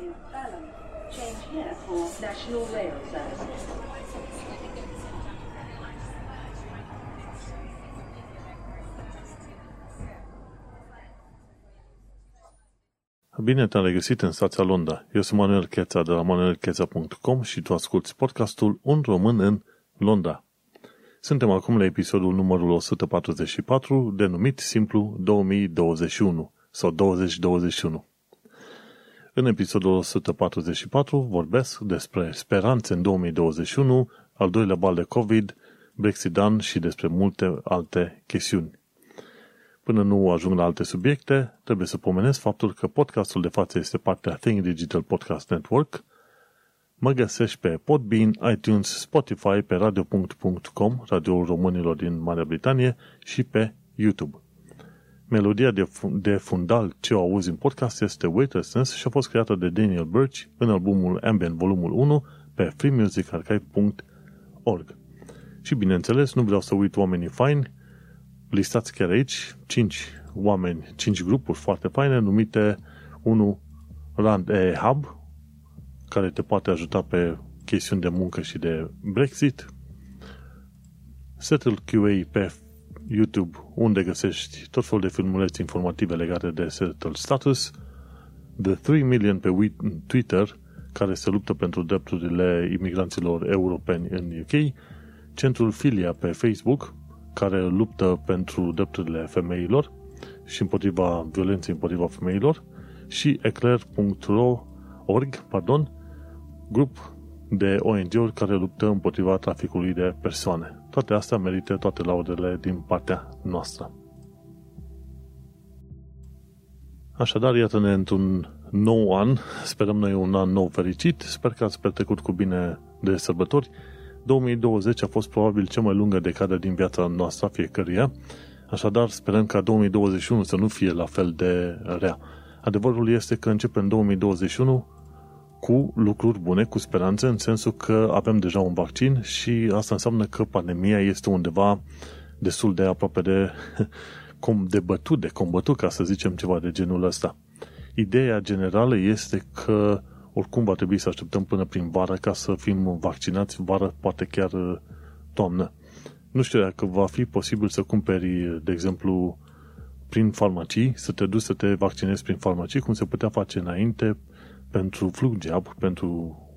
is Balham. Change here for National Rail Services. Bine te-am regăsit în stația Londra. Eu sunt Manuel Cheța de la manuelcheța.com și tu asculti podcastul Un român în Londra. Suntem acum la episodul numărul 144, denumit simplu 2021 sau 2021. În episodul 144 vorbesc despre speranțe în 2021, al doilea bal de COVID, Brexitan și despre multe alte chestiuni. Până nu ajung la alte subiecte, trebuie să pomenesc faptul că podcastul de față este partea Think Digital Podcast Network. Mă găsești pe Podbean, iTunes, Spotify, pe radio.com, radioul românilor din Marea Britanie și pe YouTube. Melodia de, de fundal ce o auzi în podcast este Weightlessness și a fost creată de Daniel Birch în albumul Ambient volumul 1 pe freemusicarchive.org. Și bineînțeles, nu vreau să uit oamenii faini, listați chiar aici 5 oameni, 5 grupuri foarte faine numite 1 Rand E Hub, care te poate ajuta pe chestiuni de muncă și de Brexit, Settle QA pe YouTube, unde găsești tot felul de filmuleți informative legate de Settle Status, The 3 Million pe Twitter, care se luptă pentru drepturile imigranților europeni în UK, Centrul Filia pe Facebook, care luptă pentru drepturile femeilor și împotriva violenței împotriva femeilor și eclair.ro.org, pardon, grup de ONG-uri care luptă împotriva traficului de persoane. Toate astea merită toate laudele din partea noastră. Așadar, iată-ne într-un nou an, sperăm noi un an nou fericit, sper că ați petrecut cu bine de sărbători, 2020 a fost probabil cea mai lungă decadă din viața noastră fiecăruia, așadar sperăm ca 2021 să nu fie la fel de rea. Adevărul este că începem 2021 cu lucruri bune, cu speranțe, în sensul că avem deja un vaccin și asta înseamnă că pandemia este undeva destul de aproape de, de bătut, de combătut, ca să zicem ceva de genul ăsta. Ideea generală este că oricum va trebui să așteptăm până prin vară ca să fim vaccinați, vară, poate chiar uh, toamnă. Nu știu dacă va fi posibil să cumperi, de exemplu, prin farmacii, să te duci să te vaccinezi prin farmacii, cum se putea face înainte pentru jab, pentru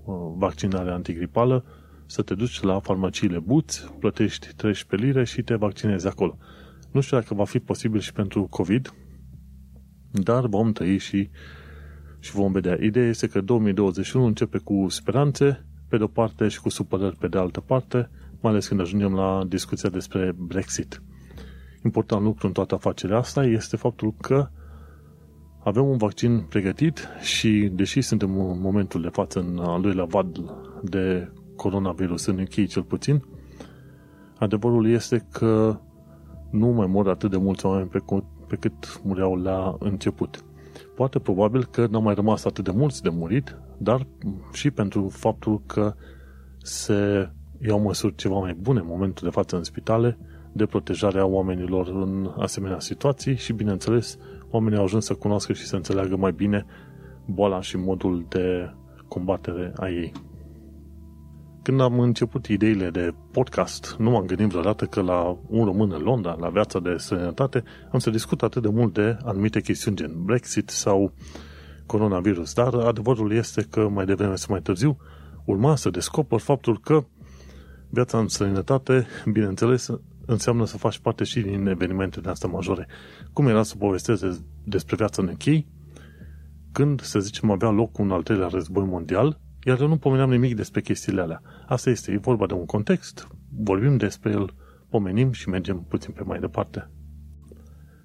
uh, vaccinarea antigripală, să te duci la farmaciile Boots, plătești 13 lire și te vaccinezi acolo. Nu știu dacă va fi posibil și pentru COVID, dar vom trăi și și vom vedea. Ideea este că 2021 începe cu speranțe pe de-o parte și cu supărări pe de altă parte, mai ales când ajungem la discuția despre Brexit. Important lucru în toată afacerea asta este faptul că avem un vaccin pregătit și, deși suntem în momentul de față în al doilea vad de coronavirus în UK cel puțin, adevărul este că nu mai mor atât de mulți oameni pe, pe cât mureau la început. Poate probabil că n-au mai rămas atât de mulți de murit, dar și pentru faptul că se iau măsuri ceva mai bune în momentul de față în spitale de protejarea oamenilor în asemenea situații și, bineînțeles, oamenii au ajuns să cunoască și să înțeleagă mai bine boala și modul de combatere a ei. Când am început ideile de podcast, nu m-am gândit vreodată că la un român în Londra, la viața de sănătate, am să discut atât de mult de anumite chestiuni gen Brexit sau coronavirus. Dar adevărul este că mai devreme sau mai târziu urma să descoper faptul că viața în sănătate, bineînțeles, înseamnă să faci parte și din evenimentele astea majore. Cum era să povestesc despre viața în UK, când, să zicem, avea loc un al treilea război mondial, iar eu nu pomeneam nimic despre chestiile alea. Asta este, e vorba de un context, vorbim despre el, pomenim și mergem puțin pe mai departe.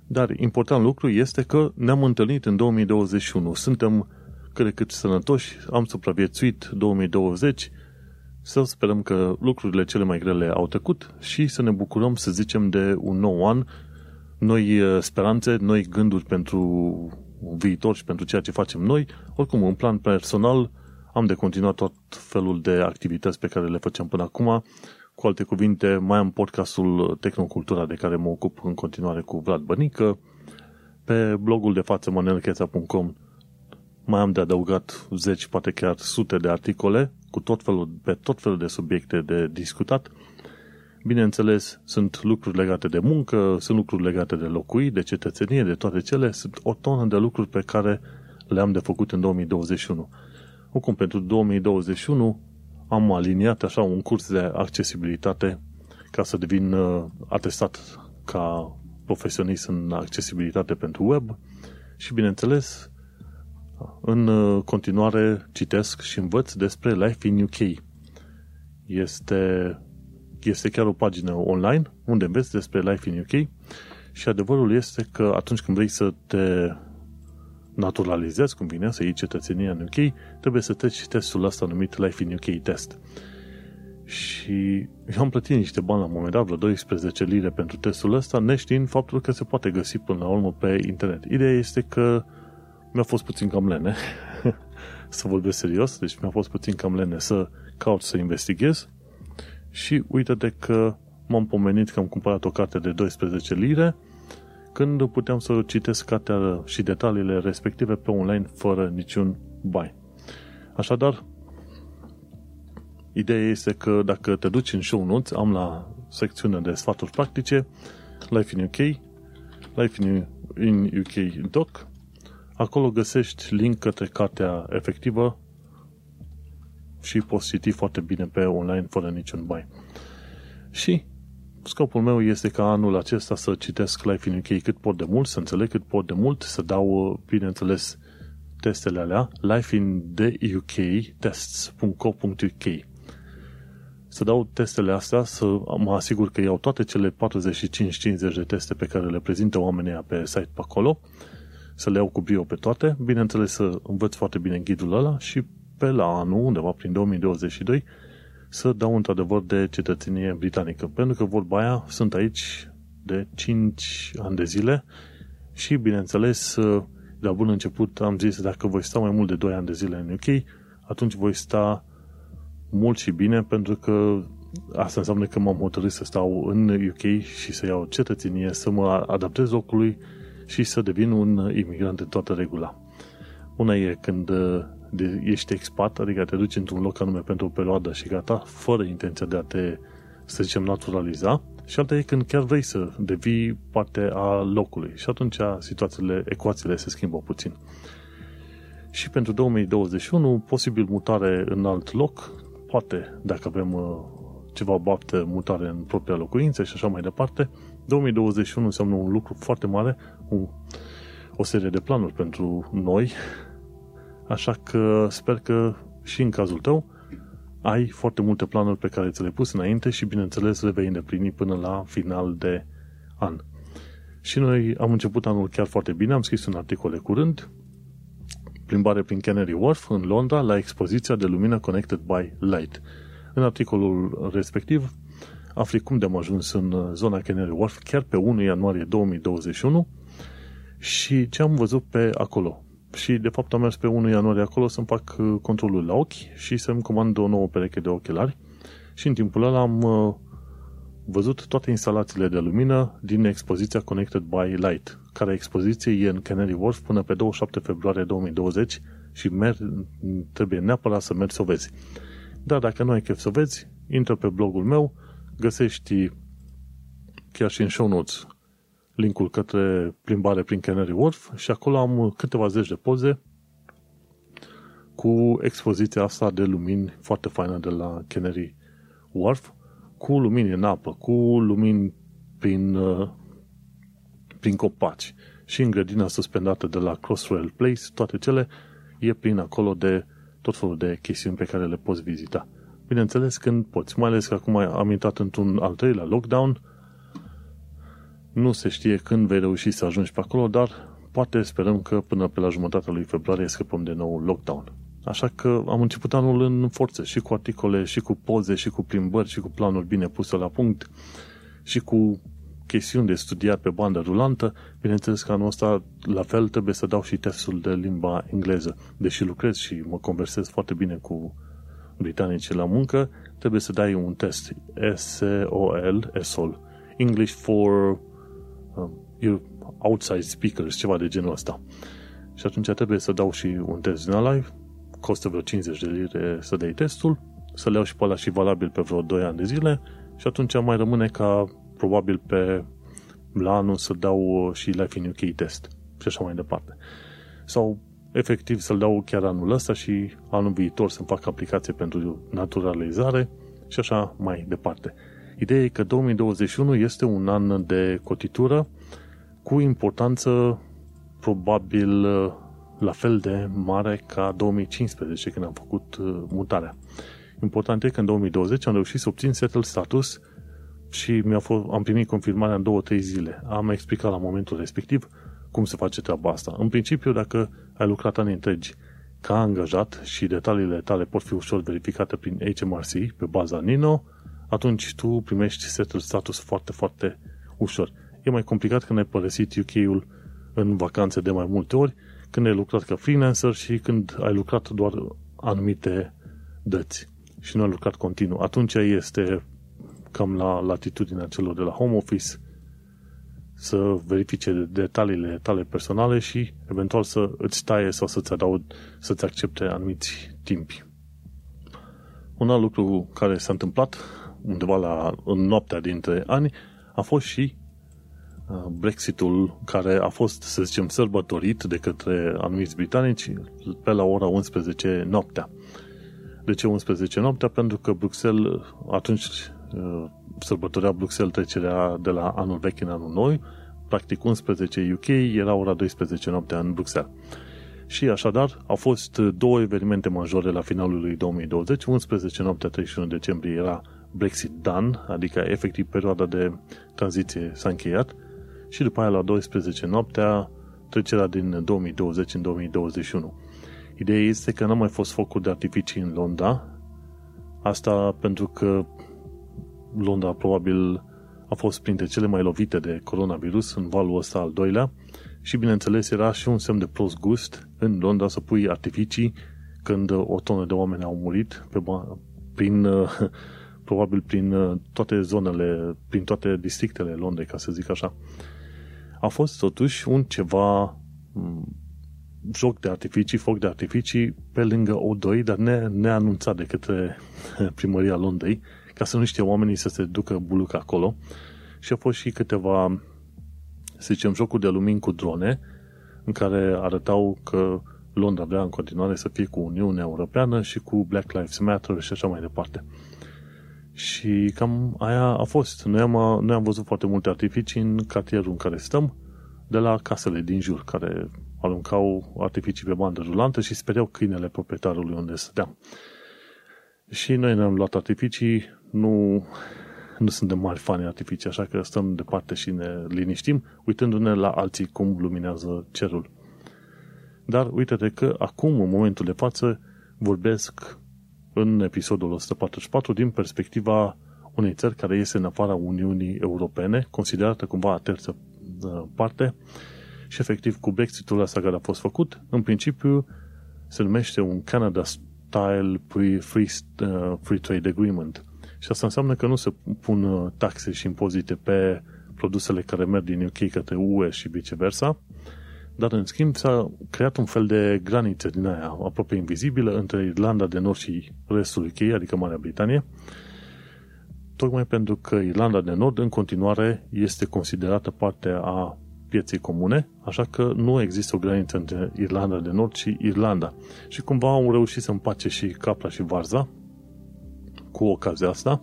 Dar important lucru este că ne-am întâlnit în 2021. Suntem cât de cât sănătoși, am supraviețuit 2020, să sperăm că lucrurile cele mai grele au trecut și să ne bucurăm, să zicem, de un nou an, noi uh, speranțe, noi gânduri pentru viitor și pentru ceea ce facem noi. Oricum, în plan personal, am de continuat tot felul de activități pe care le făceam până acum. Cu alte cuvinte, mai am podcastul Tehnocultura de care mă ocup în continuare cu Vlad Bănică. Pe blogul de față manelcheța.com mai am de adăugat zeci, poate chiar sute de articole cu tot felul, pe tot felul de subiecte de discutat. Bineînțeles, sunt lucruri legate de muncă, sunt lucruri legate de locuit, de cetățenie, de toate cele. Sunt o tonă de lucruri pe care le-am de făcut în 2021. Oricum, pentru 2021 am aliniat așa un curs de accesibilitate ca să devin uh, atestat ca profesionist în accesibilitate pentru web și, bineînțeles, în uh, continuare citesc și învăț despre Life in UK. Este, este chiar o pagină online unde înveți despre Life in UK și adevărul este că atunci când vrei să te naturalizezi, cum vine, să iei cetățenia în UK, trebuie să treci testul ăsta numit Life in UK test. Și eu am plătit niște bani la un moment dat, vreo 12 lire pentru testul ăsta, neștiind faptul că se poate găsi până la urmă pe internet. Ideea este că mi-a fost puțin cam lene, să vorbesc serios, deci mi-a fost puțin cam lene să caut să investighez și uite-te că m-am pomenit că am cumpărat o carte de 12 lire când puteam să citesc cartea și detaliile respective pe online fără niciun bai. Așadar, ideea este că dacă te duci în show notes, am la secțiunea de sfaturi practice Life in UK, Life in, in UK Doc, acolo găsești link către cartea efectivă și poți citi foarte bine pe online fără niciun bai. Și scopul meu este ca anul acesta să citesc Life in UK cât pot de mult, să înțeleg cât pot de mult, să dau, bineînțeles, testele alea, Life in the UK tests.co.uk să dau testele astea, să mă asigur că iau toate cele 45-50 de teste pe care le prezintă oamenii pe site pe acolo, să le iau cu brio pe toate, bineînțeles să învăț foarte bine ghidul ăla și pe la anul, undeva prin 2022, să dau într-adevăr de cetățenie britanică. Pentru că vorba aia sunt aici de 5 ani de zile și, bineînțeles, de la bun început am zis dacă voi sta mai mult de 2 ani de zile în UK, atunci voi sta mult și bine pentru că asta înseamnă că m-am hotărât să stau în UK și să iau cetățenie, să mă adaptez locului și să devin un imigrant în toată regula. Una e când de, ești expat, adică te duci într-un loc anume pentru o perioadă și gata, fără intenția de a te, să zicem, naturaliza. Și alta e când chiar vrei să devii parte a locului. Și atunci situațiile, ecuațiile se schimbă puțin. Și pentru 2021, posibil mutare în alt loc, poate, dacă avem uh, ceva baptă, mutare în propria locuință și așa mai departe. 2021 înseamnă un lucru foarte mare, un, o serie de planuri pentru noi Așa că sper că și în cazul tău ai foarte multe planuri pe care ți le-ai pus înainte și bineînțeles le vei îndeplini până la final de an. Și noi am început anul chiar foarte bine, am scris un articol de curând, plimbare prin Canary Wharf în Londra la expoziția de lumină Connected by Light. În articolul respectiv afli cum de am ajuns în zona Canary Wharf chiar pe 1 ianuarie 2021 și ce am văzut pe acolo și de fapt am mers pe 1 ianuarie acolo să-mi fac uh, controlul la ochi și să-mi comand o nouă pereche de ochelari și în timpul ăla am uh, văzut toate instalațiile de lumină din expoziția Connected by Light, care expoziție e în Canary Wharf până pe 27 februarie 2020 și mer- trebuie neapărat să mergi să o vezi. Dar dacă nu ai chef să vezi, intră pe blogul meu, găsești chiar și în show notes linkul către plimbare prin Canary Wharf și acolo am câteva zeci de poze cu expoziția asta de lumini foarte faină de la Canary Wharf, cu lumini în apă, cu lumini prin, uh, prin copaci și în grădina suspendată de la Crossrail Place, toate cele e plin acolo de tot felul de chestiuni pe care le poți vizita. Bineînțeles, când poți, mai ales că acum am intrat într-un al treilea lockdown, nu se știe când vei reuși să ajungi pe acolo, dar poate sperăm că până pe la jumătatea lui februarie scăpăm de nou lockdown. Așa că am început anul în forță, și cu articole, și cu poze, și cu plimbări, și cu planuri bine puse la punct, și cu chestiuni de studiat pe bandă rulantă. Bineînțeles că anul ăsta, la fel, trebuie să dau și testul de limba engleză. Deși lucrez și mă conversez foarte bine cu britanicii la muncă, trebuie să dai un test S-O-L, S-O-L, English for um, outside speakers, ceva de genul ăsta. și atunci trebuie să dau și un test din live, costă vreo 50 de lire să dai testul, să le iau și pe ăla și valabil pe vreo 2 ani de zile și atunci mai rămâne ca probabil pe la anul să dau și Life in UK test și așa mai departe. Sau efectiv să-l dau chiar anul ăsta și anul viitor să fac aplicație pentru naturalizare și așa mai departe. Ideea e că 2021 este un an de cotitură cu importanță probabil la fel de mare ca 2015 când am făcut uh, mutarea. Important e că în 2020 am reușit să obțin settled status și mi-a fost, am primit confirmarea în 2-3 zile. Am explicat la momentul respectiv cum se face treaba asta. În principiu, dacă ai lucrat ani întregi ca angajat și detaliile tale pot fi ușor verificate prin HMRC pe baza Nino, atunci tu primești setul status foarte, foarte ușor. E mai complicat când ai părăsit UK-ul în vacanțe de mai multe ori, când ai lucrat ca freelancer și când ai lucrat doar anumite dăți și nu ai lucrat continuu. Atunci este cam la latitudinea celor de la home office să verifice detaliile tale personale și eventual să îți taie sau să-ți adaug, să-ți accepte anumiți timpi. Un alt lucru care s-a întâmplat undeva la, în noaptea dintre ani a fost și uh, Brexitul care a fost, să zicem, sărbătorit de către anumiți britanici pe la ora 11 noaptea. De ce 11 noaptea? Pentru că Bruxelles atunci uh, sărbătorea Bruxelles trecerea de la anul vechi în anul nou, practic 11 UK, era ora 12 noaptea în Bruxelles. Și așadar, au fost două evenimente majore la finalul lui 2020. 11 noaptea 31 decembrie era Brexit done, adică efectiv perioada de tranziție s-a încheiat și după aia la 12 noaptea trecerea din 2020 în 2021. Ideea este că n-a mai fost focuri de artificii în Londra, asta pentru că Londra probabil a fost printre cele mai lovite de coronavirus în valul ăsta al doilea și bineînțeles era și un semn de prost gust în Londra să pui artificii când o tonă de oameni au murit pe, prin, probabil prin uh, toate zonele, prin toate districtele Londrei, ca să zic așa. A fost totuși un ceva mm, joc de artificii, foc de artificii pe lângă O2, dar ne, neanunțat de către primăria Londrei, ca să nu știe oamenii să se ducă buluc acolo. Și au fost și câteva, să zicem, jocuri de lumini cu drone, în care arătau că Londra vrea în continuare să fie cu Uniunea Europeană și cu Black Lives Matter și așa mai departe. Și cam aia a fost. Noi am, noi am văzut foarte multe artificii în cartierul în care stăm, de la casele din jur, care aruncau artificii pe bandă rulantă și speriau câinele proprietarului unde stăteam. Și noi ne-am luat artificii, nu, nu suntem mari fani artificii, așa că stăm departe și ne liniștim, uitându-ne la alții cum luminează cerul. Dar uite-te că acum, în momentul de față, vorbesc în episodul 144 din perspectiva unei țări care iese în afara Uniunii Europene, considerată cumva a terță uh, parte, și efectiv cu Brexitul ăsta care a fost făcut, în principiu se numește un Canada Style Free, uh, Free Trade Agreement. Și asta înseamnă că nu se pun uh, taxe și impozite pe produsele care merg din UK către UE și viceversa, dar în schimb s-a creat un fel de graniță din aia aproape invizibilă între Irlanda de Nord și restul UK, adică Marea Britanie, tocmai pentru că Irlanda de Nord în continuare este considerată parte a pieței comune, așa că nu există o graniță între Irlanda de Nord și Irlanda. Și cumva au reușit să împace și capra și varza cu ocazia asta.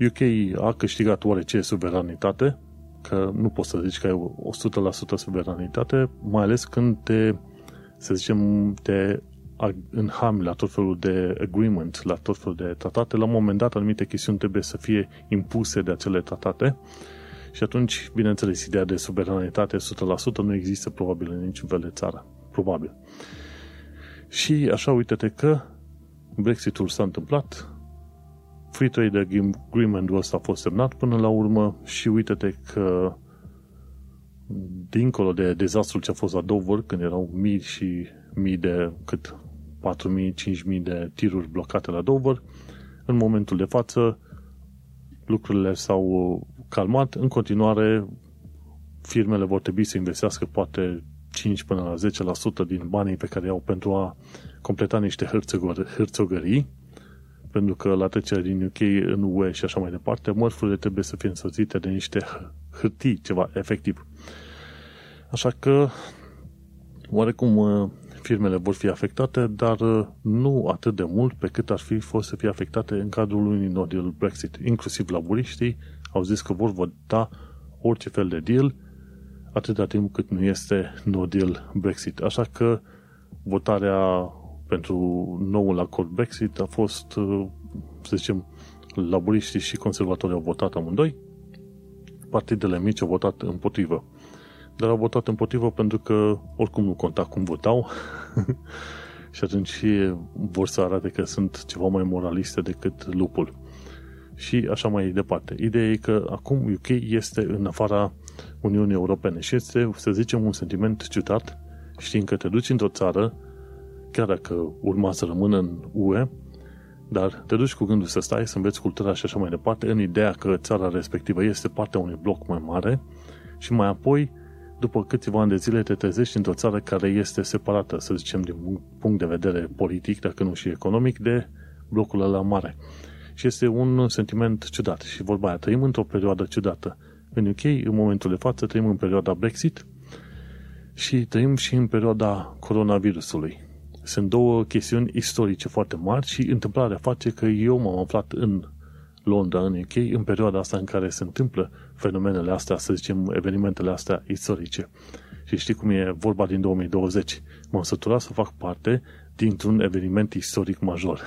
UK a câștigat oarece suveranitate, că nu poți să zici că ai 100% suveranitate, mai ales când te, să zicem, te înhami la tot felul de agreement, la tot felul de tratate. La un moment dat, anumite chestiuni trebuie să fie impuse de acele tratate și atunci, bineînțeles, ideea de suveranitate 100% nu există probabil în niciun fel de țară. Probabil. Și așa, uite-te că Brexitul s-a întâmplat, Free Trade Agreement-ul ăsta a fost semnat până la urmă și uite-te că dincolo de dezastrul ce a fost la Dover, când erau mii și mii de, cât 4.000-5.000 de tiruri blocate la Dover, în momentul de față lucrurile s-au calmat. În continuare, firmele vor trebui să investească poate 5 până la 10% din banii pe care au pentru a completa niște hârțogării, pentru că la trecerea din UK în UE și așa mai departe, mărfurile trebuie să fie însoțite de niște hârtii, ceva efectiv. Așa că, oarecum uh, firmele vor fi afectate, dar uh, nu atât de mult pe cât ar fi fost să fie afectate în cadrul unui no deal Brexit. Inclusiv laburiștii au zis că vor vota orice fel de deal atâta timp cât nu este no deal Brexit. Așa că votarea pentru noul acord Brexit a fost, uh, să zicem, laburiștii și conservatorii au votat amândoi, partidele mici au votat împotrivă. Dar au votat împotrivă pentru că oricum nu conta cum votau și atunci vor să arate că sunt ceva mai moraliste decât lupul. Și așa mai departe. Ideea e că acum UK este în afara Uniunii Europene și este, să zicem, un sentiment ciudat știind că te duci într-o țară chiar dacă urma să rămână în UE, dar te duci cu gândul să stai, să înveți cultura și așa mai departe, în ideea că țara respectivă este partea unui bloc mai mare și mai apoi, după câțiva ani de zile, te trezești într-o țară care este separată, să zicem, din punct de vedere politic, dacă nu și economic, de blocul ăla mare. Și este un sentiment ciudat. Și vorba aia, trăim într-o perioadă ciudată. În UK, în momentul de față, trăim în perioada Brexit și trăim și în perioada coronavirusului. Sunt două chestiuni istorice foarte mari și întâmplarea face că eu m-am aflat în Londra, în UK, în perioada asta în care se întâmplă fenomenele astea, să zicem, evenimentele astea istorice. Și știi cum e vorba din 2020. M-am săturat să fac parte dintr-un eveniment istoric major.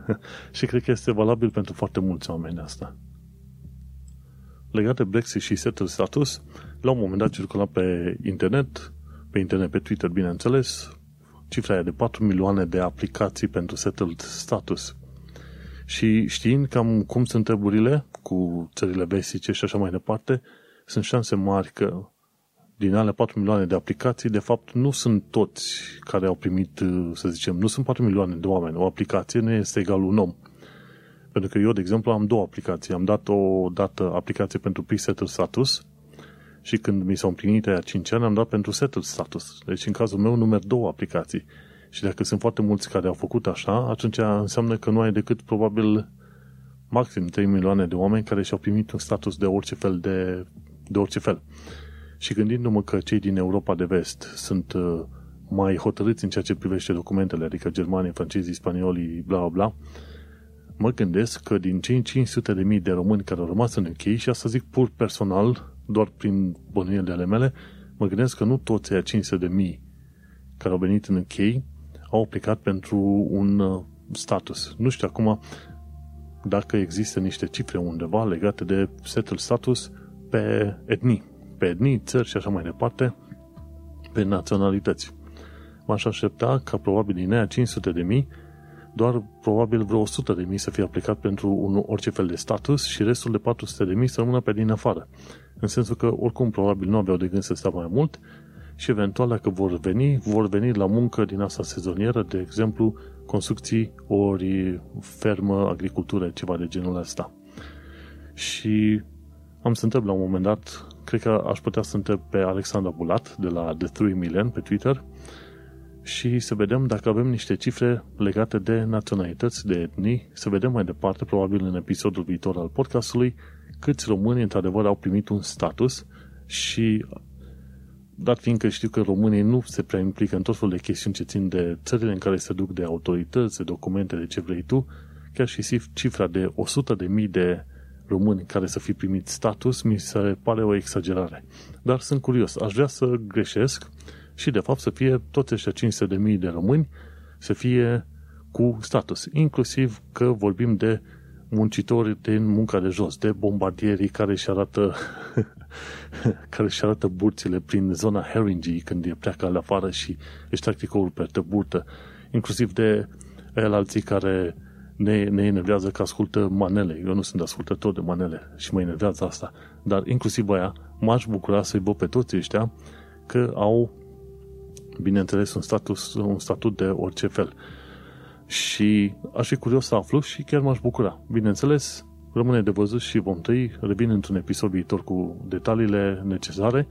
și cred că este valabil pentru foarte mulți oameni asta. Legat de Brexit și setul status, la un moment dat circula pe internet, pe internet, pe Twitter, bineînțeles, cifra aia de 4 milioane de aplicații pentru settled status. Și știind cam cum sunt treburile cu țările vestice și așa mai departe, sunt șanse mari că din ale 4 milioane de aplicații, de fapt, nu sunt toți care au primit, să zicem, nu sunt 4 milioane de oameni. O aplicație nu este egal un om. Pentru că eu, de exemplu, am două aplicații. Am dat o dată aplicație pentru pre-settled status și când mi s-au împlinit aia 5 ani, am dat pentru setul status. Deci, în cazul meu, număr două aplicații. Și dacă sunt foarte mulți care au făcut așa, atunci înseamnă că nu ai decât probabil maxim 3 milioane de oameni care și-au primit un status de orice fel de, de orice fel. Și gândindu-mă că cei din Europa de vest sunt uh, mai hotărâți în ceea ce privește documentele, adică germanii, francezii, spaniolii, bla bla bla, mă gândesc că din cei 500 de mii de români care au rămas în UK, și asta zic pur personal, doar prin bănuielile mele, mă gândesc că nu toți aia 500 de mii care au venit în UK au aplicat pentru un uh, status. Nu știu acum dacă există niște cifre undeva legate de settled status pe etnii, pe etnii, țări și așa mai departe, pe naționalități. M-aș aștepta ca probabil din aia 500 de mii doar probabil vreo 100 de mii să fie aplicat pentru un orice fel de status și restul de 400 de mii să rămână pe din afară. În sensul că oricum probabil nu aveau de gând să stea mai mult și eventual dacă vor veni, vor veni la muncă din asta sezonieră, de exemplu construcții ori fermă, agricultură, ceva de genul ăsta. Și am să întreb la un moment dat, cred că aș putea să întreb pe Alexandra Bulat de la The 3 Million pe Twitter și să vedem dacă avem niște cifre legate de naționalități, de etnii, să vedem mai departe, probabil în episodul viitor al podcastului, câți români într-adevăr au primit un status și dat fiindcă știu că românii nu se prea implică în tot felul de chestiuni ce țin de țările în care se duc de autorități, de documente, de ce vrei tu, chiar și cifra de 100 de mii de români care să fi primit status mi se pare o exagerare. Dar sunt curios, aș vrea să greșesc și de fapt să fie toți ăștia 500 de mii de români să fie cu status, inclusiv că vorbim de muncitori din munca de jos, de bombardierii care își arată care își arată burțile prin zona Haringey când e pleacă la afară și își trag tricoul pe burtă, inclusiv de el alții care ne, ne enervează că ascultă manele. Eu nu sunt ascultător de manele și mă enervează asta. Dar inclusiv aia m-aș bucura să-i văd pe toți ăștia că au, bineînțeles, un, status, un statut de orice fel și aș fi curios să aflu și chiar m-aș bucura. Bineînțeles, rămâne de văzut și vom trăi, revin într-un episod viitor cu detaliile necesare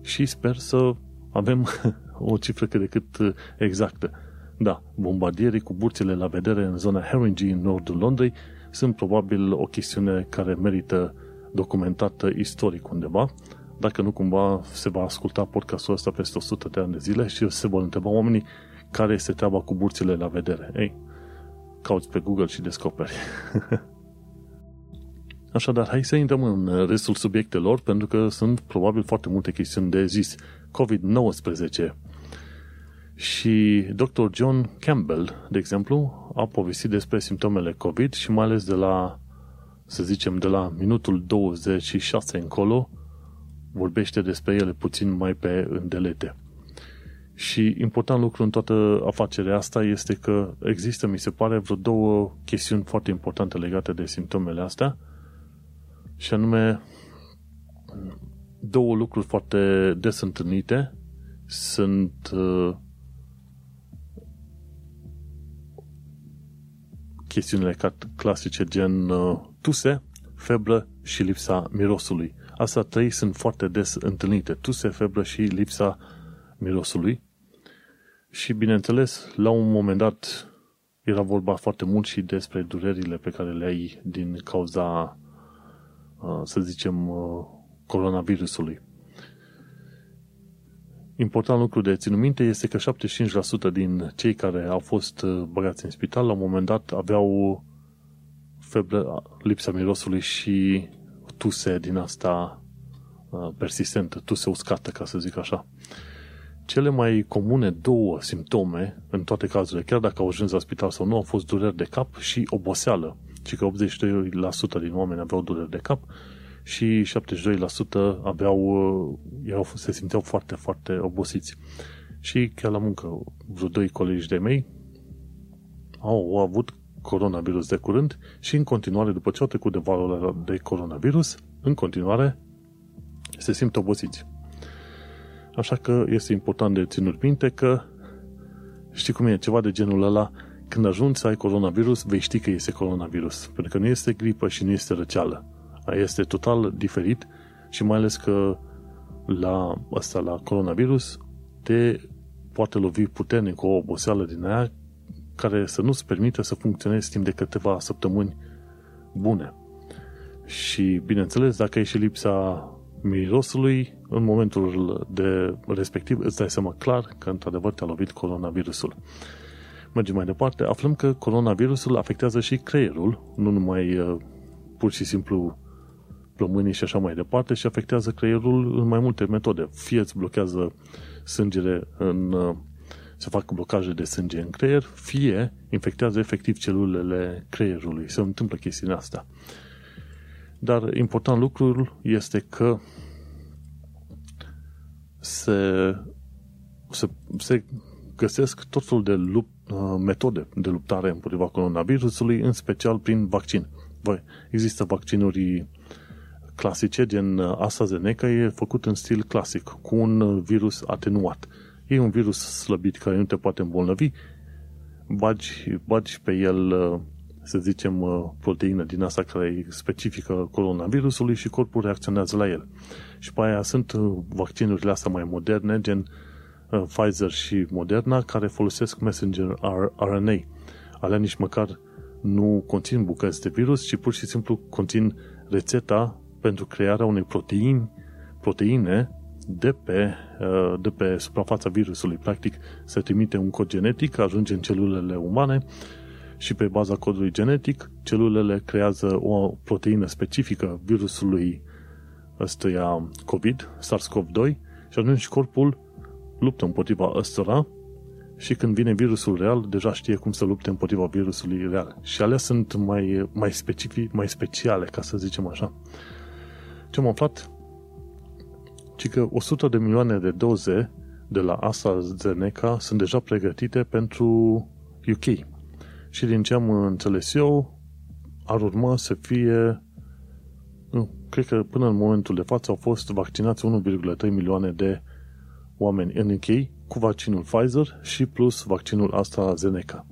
și sper să avem o cifră cât de cât exactă. Da, bombardierii cu burțile la vedere în zona Haringey, în nordul Londrei, sunt probabil o chestiune care merită documentată istoric undeva, dacă nu cumva se va asculta podcastul ăsta peste 100 de ani de zile și se vor întreba oamenii care este treaba cu burțile la vedere. Ei, cauți pe Google și descoperi. Așadar, hai să intrăm în restul subiectelor, pentru că sunt probabil foarte multe chestiuni de zis. COVID-19. Și Dr. John Campbell, de exemplu, a povestit despre simptomele COVID și mai ales de la, să zicem, de la minutul 26 încolo, vorbește despre ele puțin mai pe îndelete. Și important lucru în toată afacerea asta este că există, mi se pare, vreo două chestiuni foarte importante legate de simptomele astea, și anume două lucruri foarte des întâlnite sunt uh, chestiunile clasice gen uh, tuse, febră și lipsa mirosului. Astea trei sunt foarte des întâlnite. Tuse, febră și lipsa mirosului. Și, bineînțeles, la un moment dat era vorba foarte mult și despre durerile pe care le ai din cauza, uh, să zicem, uh, coronavirusului. Important lucru de ținut minte este că 75% din cei care au fost uh, băgați în spital la un moment dat aveau febră, lipsa mirosului și tuse din asta uh, persistentă, tuse uscată, ca să zic așa. Cele mai comune două simptome, în toate cazurile, chiar dacă au ajuns la spital sau nu, au fost dureri de cap și oboseală. Și că 82% din oameni aveau dureri de cap și 72% aveau, uh, erau, se simțeau foarte, foarte obosiți. Și chiar la muncă, vreo doi colegi de mei au, au avut coronavirus de curând și în continuare, după ce au trecut de valul de coronavirus, în continuare se simt obosiți. Așa că este important de ținut minte că știi cum e, ceva de genul ăla, când ajungi să ai coronavirus, vei ști că este coronavirus. Pentru că nu este gripă și nu este răceală. Este total diferit și mai ales că la asta, la coronavirus, te poate lovi puternic cu o oboseală din aia care să nu-ți permită să funcționezi timp de câteva săptămâni bune. Și, bineînțeles, dacă ai și lipsa mirosului, în momentul de respectiv îți dai seama clar că într-adevăr te-a lovit coronavirusul. Mergem mai departe, aflăm că coronavirusul afectează și creierul, nu numai uh, pur și simplu plămânii și așa mai departe, și afectează creierul în mai multe metode. Fie îți blochează sângele în uh, se fac blocaje de sânge în creier, fie infectează efectiv celulele creierului. Se întâmplă chestiunea asta. Dar important lucrul este că se, se, se găsesc tot felul de lup, uh, metode de luptare împotriva coronavirusului, în special prin vaccin. Băi, există vaccinuri clasice, gen AstraZeneca, e făcut în stil clasic, cu un virus atenuat e un virus slăbit care nu te poate îmbolnăvi, bagi, bagi pe el, uh, să zicem, uh, proteină din asta care e specifică coronavirusului și corpul reacționează la el. Și pe aia sunt uh, vaccinurile astea mai moderne, gen Pfizer și Moderna, care folosesc messenger RNA. Alea nici măcar nu conțin bucăți de virus, ci pur și simplu conțin rețeta pentru crearea unei proteini, proteine de pe, uh, de pe suprafața virusului. Practic, se trimite un cod genetic, ajunge în celulele umane și pe baza codului genetic, celulele creează o proteină specifică virusului ăstuia COVID, SARS-CoV-2, și atunci corpul luptă împotriva ăstora și când vine virusul real, deja știe cum să lupte împotriva virusului real. Și alea sunt mai, mai specific, mai speciale, ca să zicem așa. Ce am aflat? ci că 100 de milioane de doze de la AstraZeneca sunt deja pregătite pentru UK. Și din ce am înțeles eu, ar urma să fie cred că până în momentul de față au fost vaccinați 1,3 milioane de oameni în UK cu vaccinul Pfizer și plus vaccinul AstraZeneca.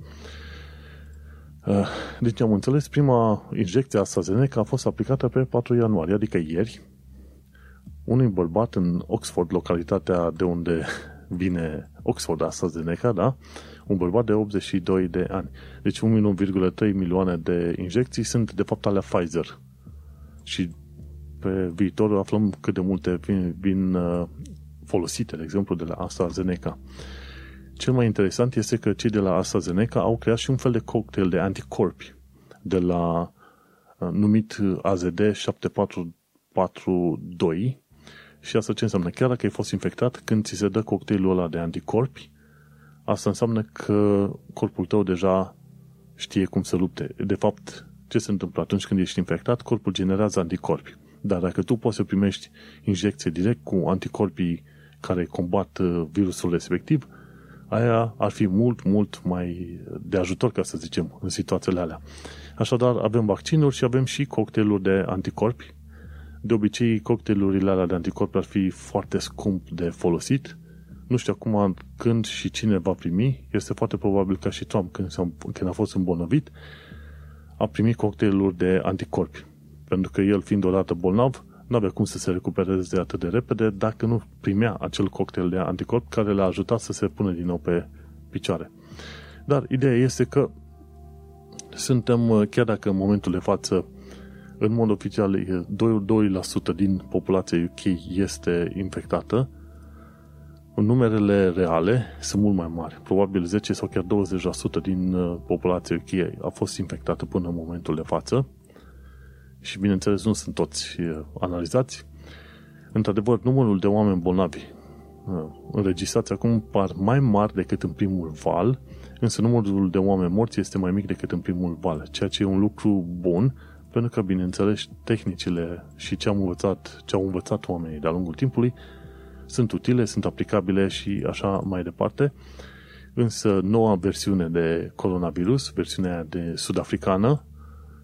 Uh, deci am înțeles, prima injecție AstraZeneca a fost aplicată pe 4 ianuarie, adică ieri, unui bărbat în Oxford, localitatea de unde vine Oxford AstraZeneca, da? Un bărbat de 82 de ani. Deci 1,3 milioane de injecții sunt de fapt ale Pfizer. Și pe viitor aflăm cât de multe vin, vin uh, folosite, de exemplu, de la AstraZeneca. Cel mai interesant este că cei de la AstraZeneca au creat și un fel de cocktail de anticorpi de la uh, numit AZD 7442 și asta ce înseamnă? Chiar dacă ai fost infectat, când ți se dă cocktailul ăla de anticorpi, asta înseamnă că corpul tău deja știe cum să lupte. De fapt, ce se întâmplă atunci când ești infectat? Corpul generează anticorpi. Dar dacă tu poți să primești injecție direct cu anticorpii care combat uh, virusul respectiv, aia ar fi mult, mult mai de ajutor, ca să zicem, în situațiile alea. Așadar, avem vaccinuri și avem și cocktailuri de anticorpi. De obicei, cocktailurile alea de anticorpi ar fi foarte scump de folosit. Nu știu acum când și cine va primi. Este foarte probabil ca și Trump, când, când a fost îmbolnăvit, a primit cocktailuri de anticorpi. Pentru că el, fiind odată bolnav, nu avea cum să se recupereze atât de repede dacă nu primea acel cocktail de anticorp care l-a ajutat să se pună din nou pe picioare. Dar ideea este că suntem, chiar dacă în momentul de față, în mod oficial, 2%, 2% din populația UK este infectată, numerele reale sunt mult mai mari. Probabil 10 sau chiar 20% din uh, populația UK a fost infectată până în momentul de față și bineînțeles nu sunt toți analizați, într-adevăr numărul de oameni bolnavi înregistrați acum par mai mari decât în primul val, însă numărul de oameni morți este mai mic decât în primul val, ceea ce e un lucru bun, pentru că, bineînțeles, tehnicile și ce am învățat, ce au învățat oamenii de-a lungul timpului sunt utile, sunt aplicabile și așa mai departe. Însă noua versiune de coronavirus, versiunea de sud-africană,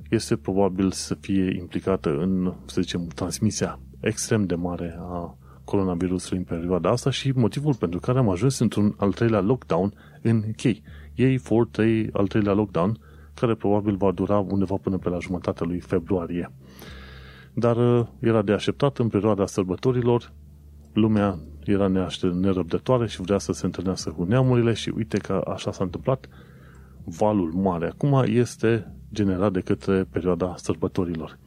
este probabil să fie implicată în, să zicem, transmisia extrem de mare a coronavirusului în perioada asta și motivul pentru care am ajuns într-un al treilea lockdown în chei. Ei for trei, al treilea lockdown, care probabil va dura undeva până pe la jumătatea lui februarie. Dar uh, era de așteptat în perioada sărbătorilor, lumea era nerăbdătoare și vrea să se întâlnească cu neamurile și uite că așa s-a întâmplat. Valul mare acum este generat de către perioada sărbătorilor.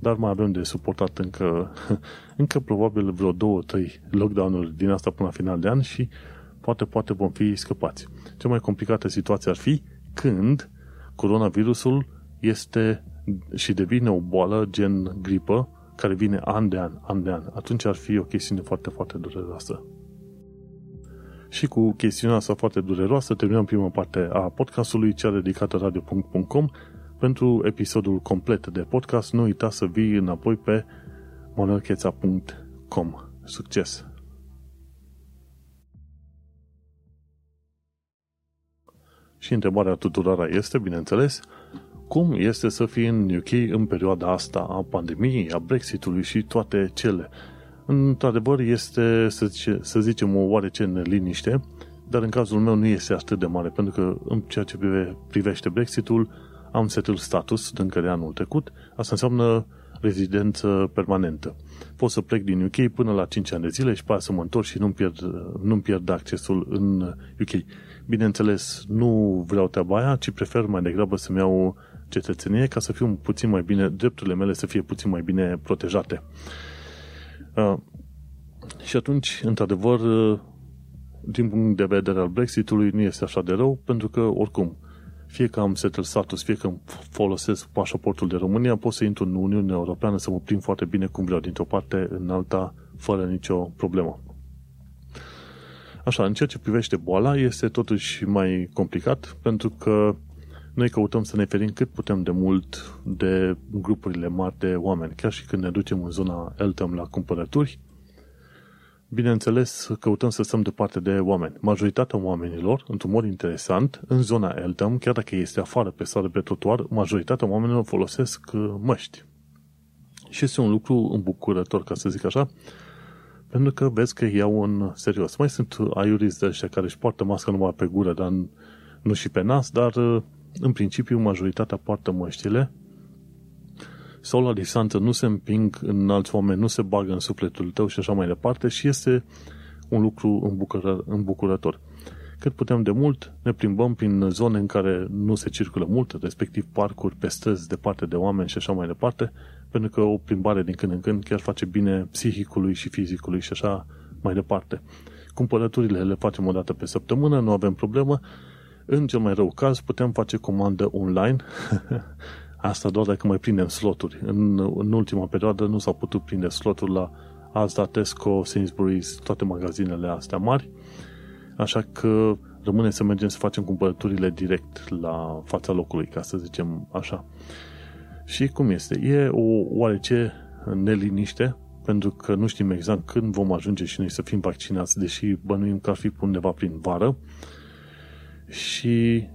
Dar mai avem de suportat încă, încă probabil vreo două, trei lockdown-uri din asta până la final de an și poate, poate vom fi scăpați. Cea mai complicată situație ar fi când coronavirusul este și devine o boală gen gripă care vine an de an, an de an. Atunci ar fi o chestiune foarte, foarte dureroasă. Și cu chestiunea asta foarte dureroasă terminăm prima parte a podcastului, cea dedicată radio.com pentru episodul complet de podcast, nu uita să vii înapoi pe monelcheța.com. Succes! Și întrebarea tuturor este, bineînțeles, cum este să fii în UK în perioada asta a pandemiei, a Brexitului și toate cele. Într-adevăr, este, să, zice, să zicem, o oarece neliniște, dar în cazul meu nu este atât de mare, pentru că în ceea ce privește Brexitul, am settled status încă de anul trecut, asta înseamnă rezidență permanentă. Pot să plec din UK până la 5 ani de zile și pe să mă întorc și nu-mi pierd, nu pierd accesul în UK. Bineînțeles, nu vreau treaba aia, ci prefer mai degrabă să-mi iau cetățenie ca să fiu puțin mai bine, drepturile mele să fie puțin mai bine protejate. Uh, și atunci, într-adevăr, uh, din punct de vedere al Brexitului, nu este așa de rău, pentru că, oricum, fie că am settled status, fie că folosesc pașaportul de România, pot să intru în Uniunea Europeană să mă plimb foarte bine cum vreau, dintr-o parte în alta, fără nicio problemă. Așa, în ceea ce privește boala, este totuși mai complicat, pentru că noi căutăm să ne ferim cât putem de mult de grupurile mari de oameni. Chiar și când ne ducem în zona Eltham la cumpărături, bineînțeles, căutăm să stăm departe de oameni. Majoritatea oamenilor, într-un mod interesant, în zona Eltham, chiar dacă este afară pe stradă pe trotuar, majoritatea oamenilor folosesc uh, măști. Și este un lucru îmbucurător, ca să zic așa, pentru că vezi că iau în serios. Mai sunt aiuriți de ăștia care își poartă masca numai pe gură, dar nu și pe nas, dar uh, în principiu majoritatea poartă măștile sau la distanță nu se împing în alți oameni, nu se bagă în sufletul tău și așa mai departe și este un lucru îmbucură, îmbucurător. Cât putem de mult, ne plimbăm prin zone în care nu se circulă mult, respectiv parcuri, pe străzi, departe de oameni și așa mai departe, pentru că o plimbare din când în când chiar face bine psihicului și fizicului și așa mai departe. Cumpărăturile le facem o dată pe săptămână, nu avem problemă. În cel mai rău caz, putem face comandă online. Asta doar dacă mai prindem sloturi. În, în ultima perioadă nu s-au putut prinde sloturi la Asda, Tesco, Sainsbury's, toate magazinele astea mari. Așa că rămâne să mergem să facem cumpărăturile direct la fața locului, ca să zicem așa. Și cum este? E o oarece neliniște, pentru că nu știm exact când vom ajunge și noi să fim vaccinați, deși bănuim că ar fi undeva prin vară. Și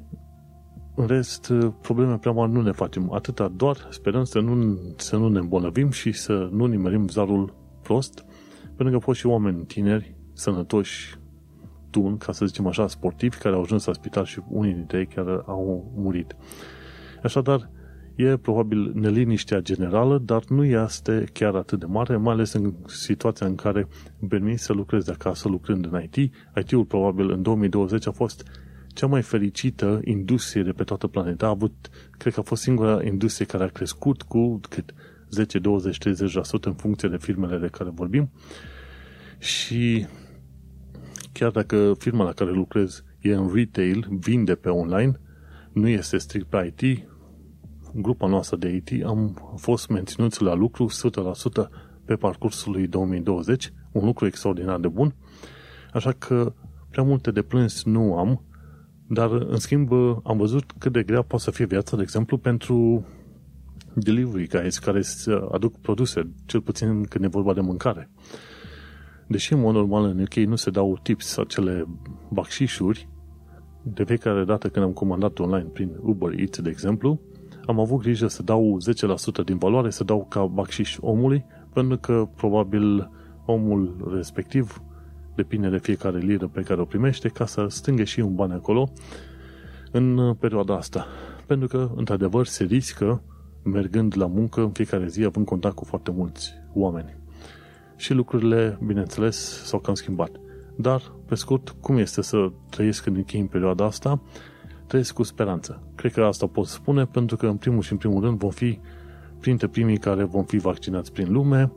în rest, probleme prea mari nu ne facem. Atâta doar sperăm să nu, să nu ne îmbolnăvim și să nu nimerim zarul prost, pentru că fost și oameni tineri, sănătoși, tun, ca să zicem așa, sportivi, care au ajuns la spital și unii dintre ei chiar au murit. Așadar, e probabil neliniștea generală, dar nu este chiar atât de mare, mai ales în situația în care îmi permis să lucrez de acasă lucrând în IT. IT-ul probabil în 2020 a fost cea mai fericită industrie de pe toată planeta. A avut, cred că a fost singura industrie care a crescut cu cât 10, 20, 30% în funcție de firmele de care vorbim. Și chiar dacă firma la care lucrez e în retail, vinde pe online, nu este strict pe IT, grupa noastră de IT am fost menținuți la lucru 100% pe parcursul lui 2020, un lucru extraordinar de bun, așa că prea multe de plâns nu am, dar în schimb am văzut cât de grea poate să fie viața, de exemplu, pentru delivery guys care aduc produse, cel puțin când e vorba de mâncare. Deși în mod normal în UK nu se dau tips, acele bacșișuri, de fiecare dată când am comandat online prin Uber Eats, de exemplu, am avut grijă să dau 10% din valoare, să dau ca bacșiș omului, pentru că probabil omul respectiv depinde de fiecare liră pe care o primește ca să stânge și un bani acolo în perioada asta. Pentru că, într-adevăr, se riscă mergând la muncă în fiecare zi, având contact cu foarte mulți oameni. Și lucrurile, bineînțeles, s-au cam schimbat. Dar, pe scurt, cum este să trăiesc în închei în perioada asta? Trăiesc cu speranță. Cred că asta pot spune, pentru că, în primul și în primul rând, vom fi printre primii care vom fi vaccinați prin lume.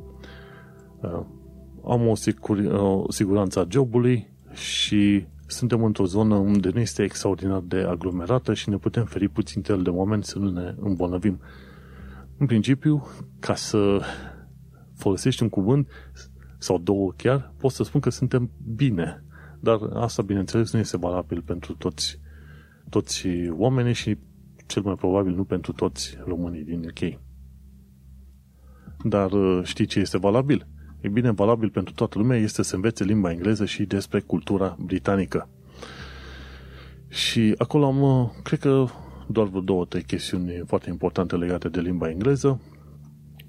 Uh, am o, sigur, o siguranță a jobului și suntem într-o zonă unde nu este extraordinar de aglomerată și ne putem feri puțin de oameni să nu ne îmbolnăvim. În principiu, ca să folosești un cuvânt sau două chiar, pot să spun că suntem bine. Dar asta, bineînțeles, nu este valabil pentru toți, toți oamenii și cel mai probabil nu pentru toți românii din UK. Dar știi ce este valabil? E bine, valabil pentru toată lumea este să învețe limba engleză și despre cultura britanică. Și acolo am, cred că, doar vreo două, trei chestiuni foarte importante legate de limba engleză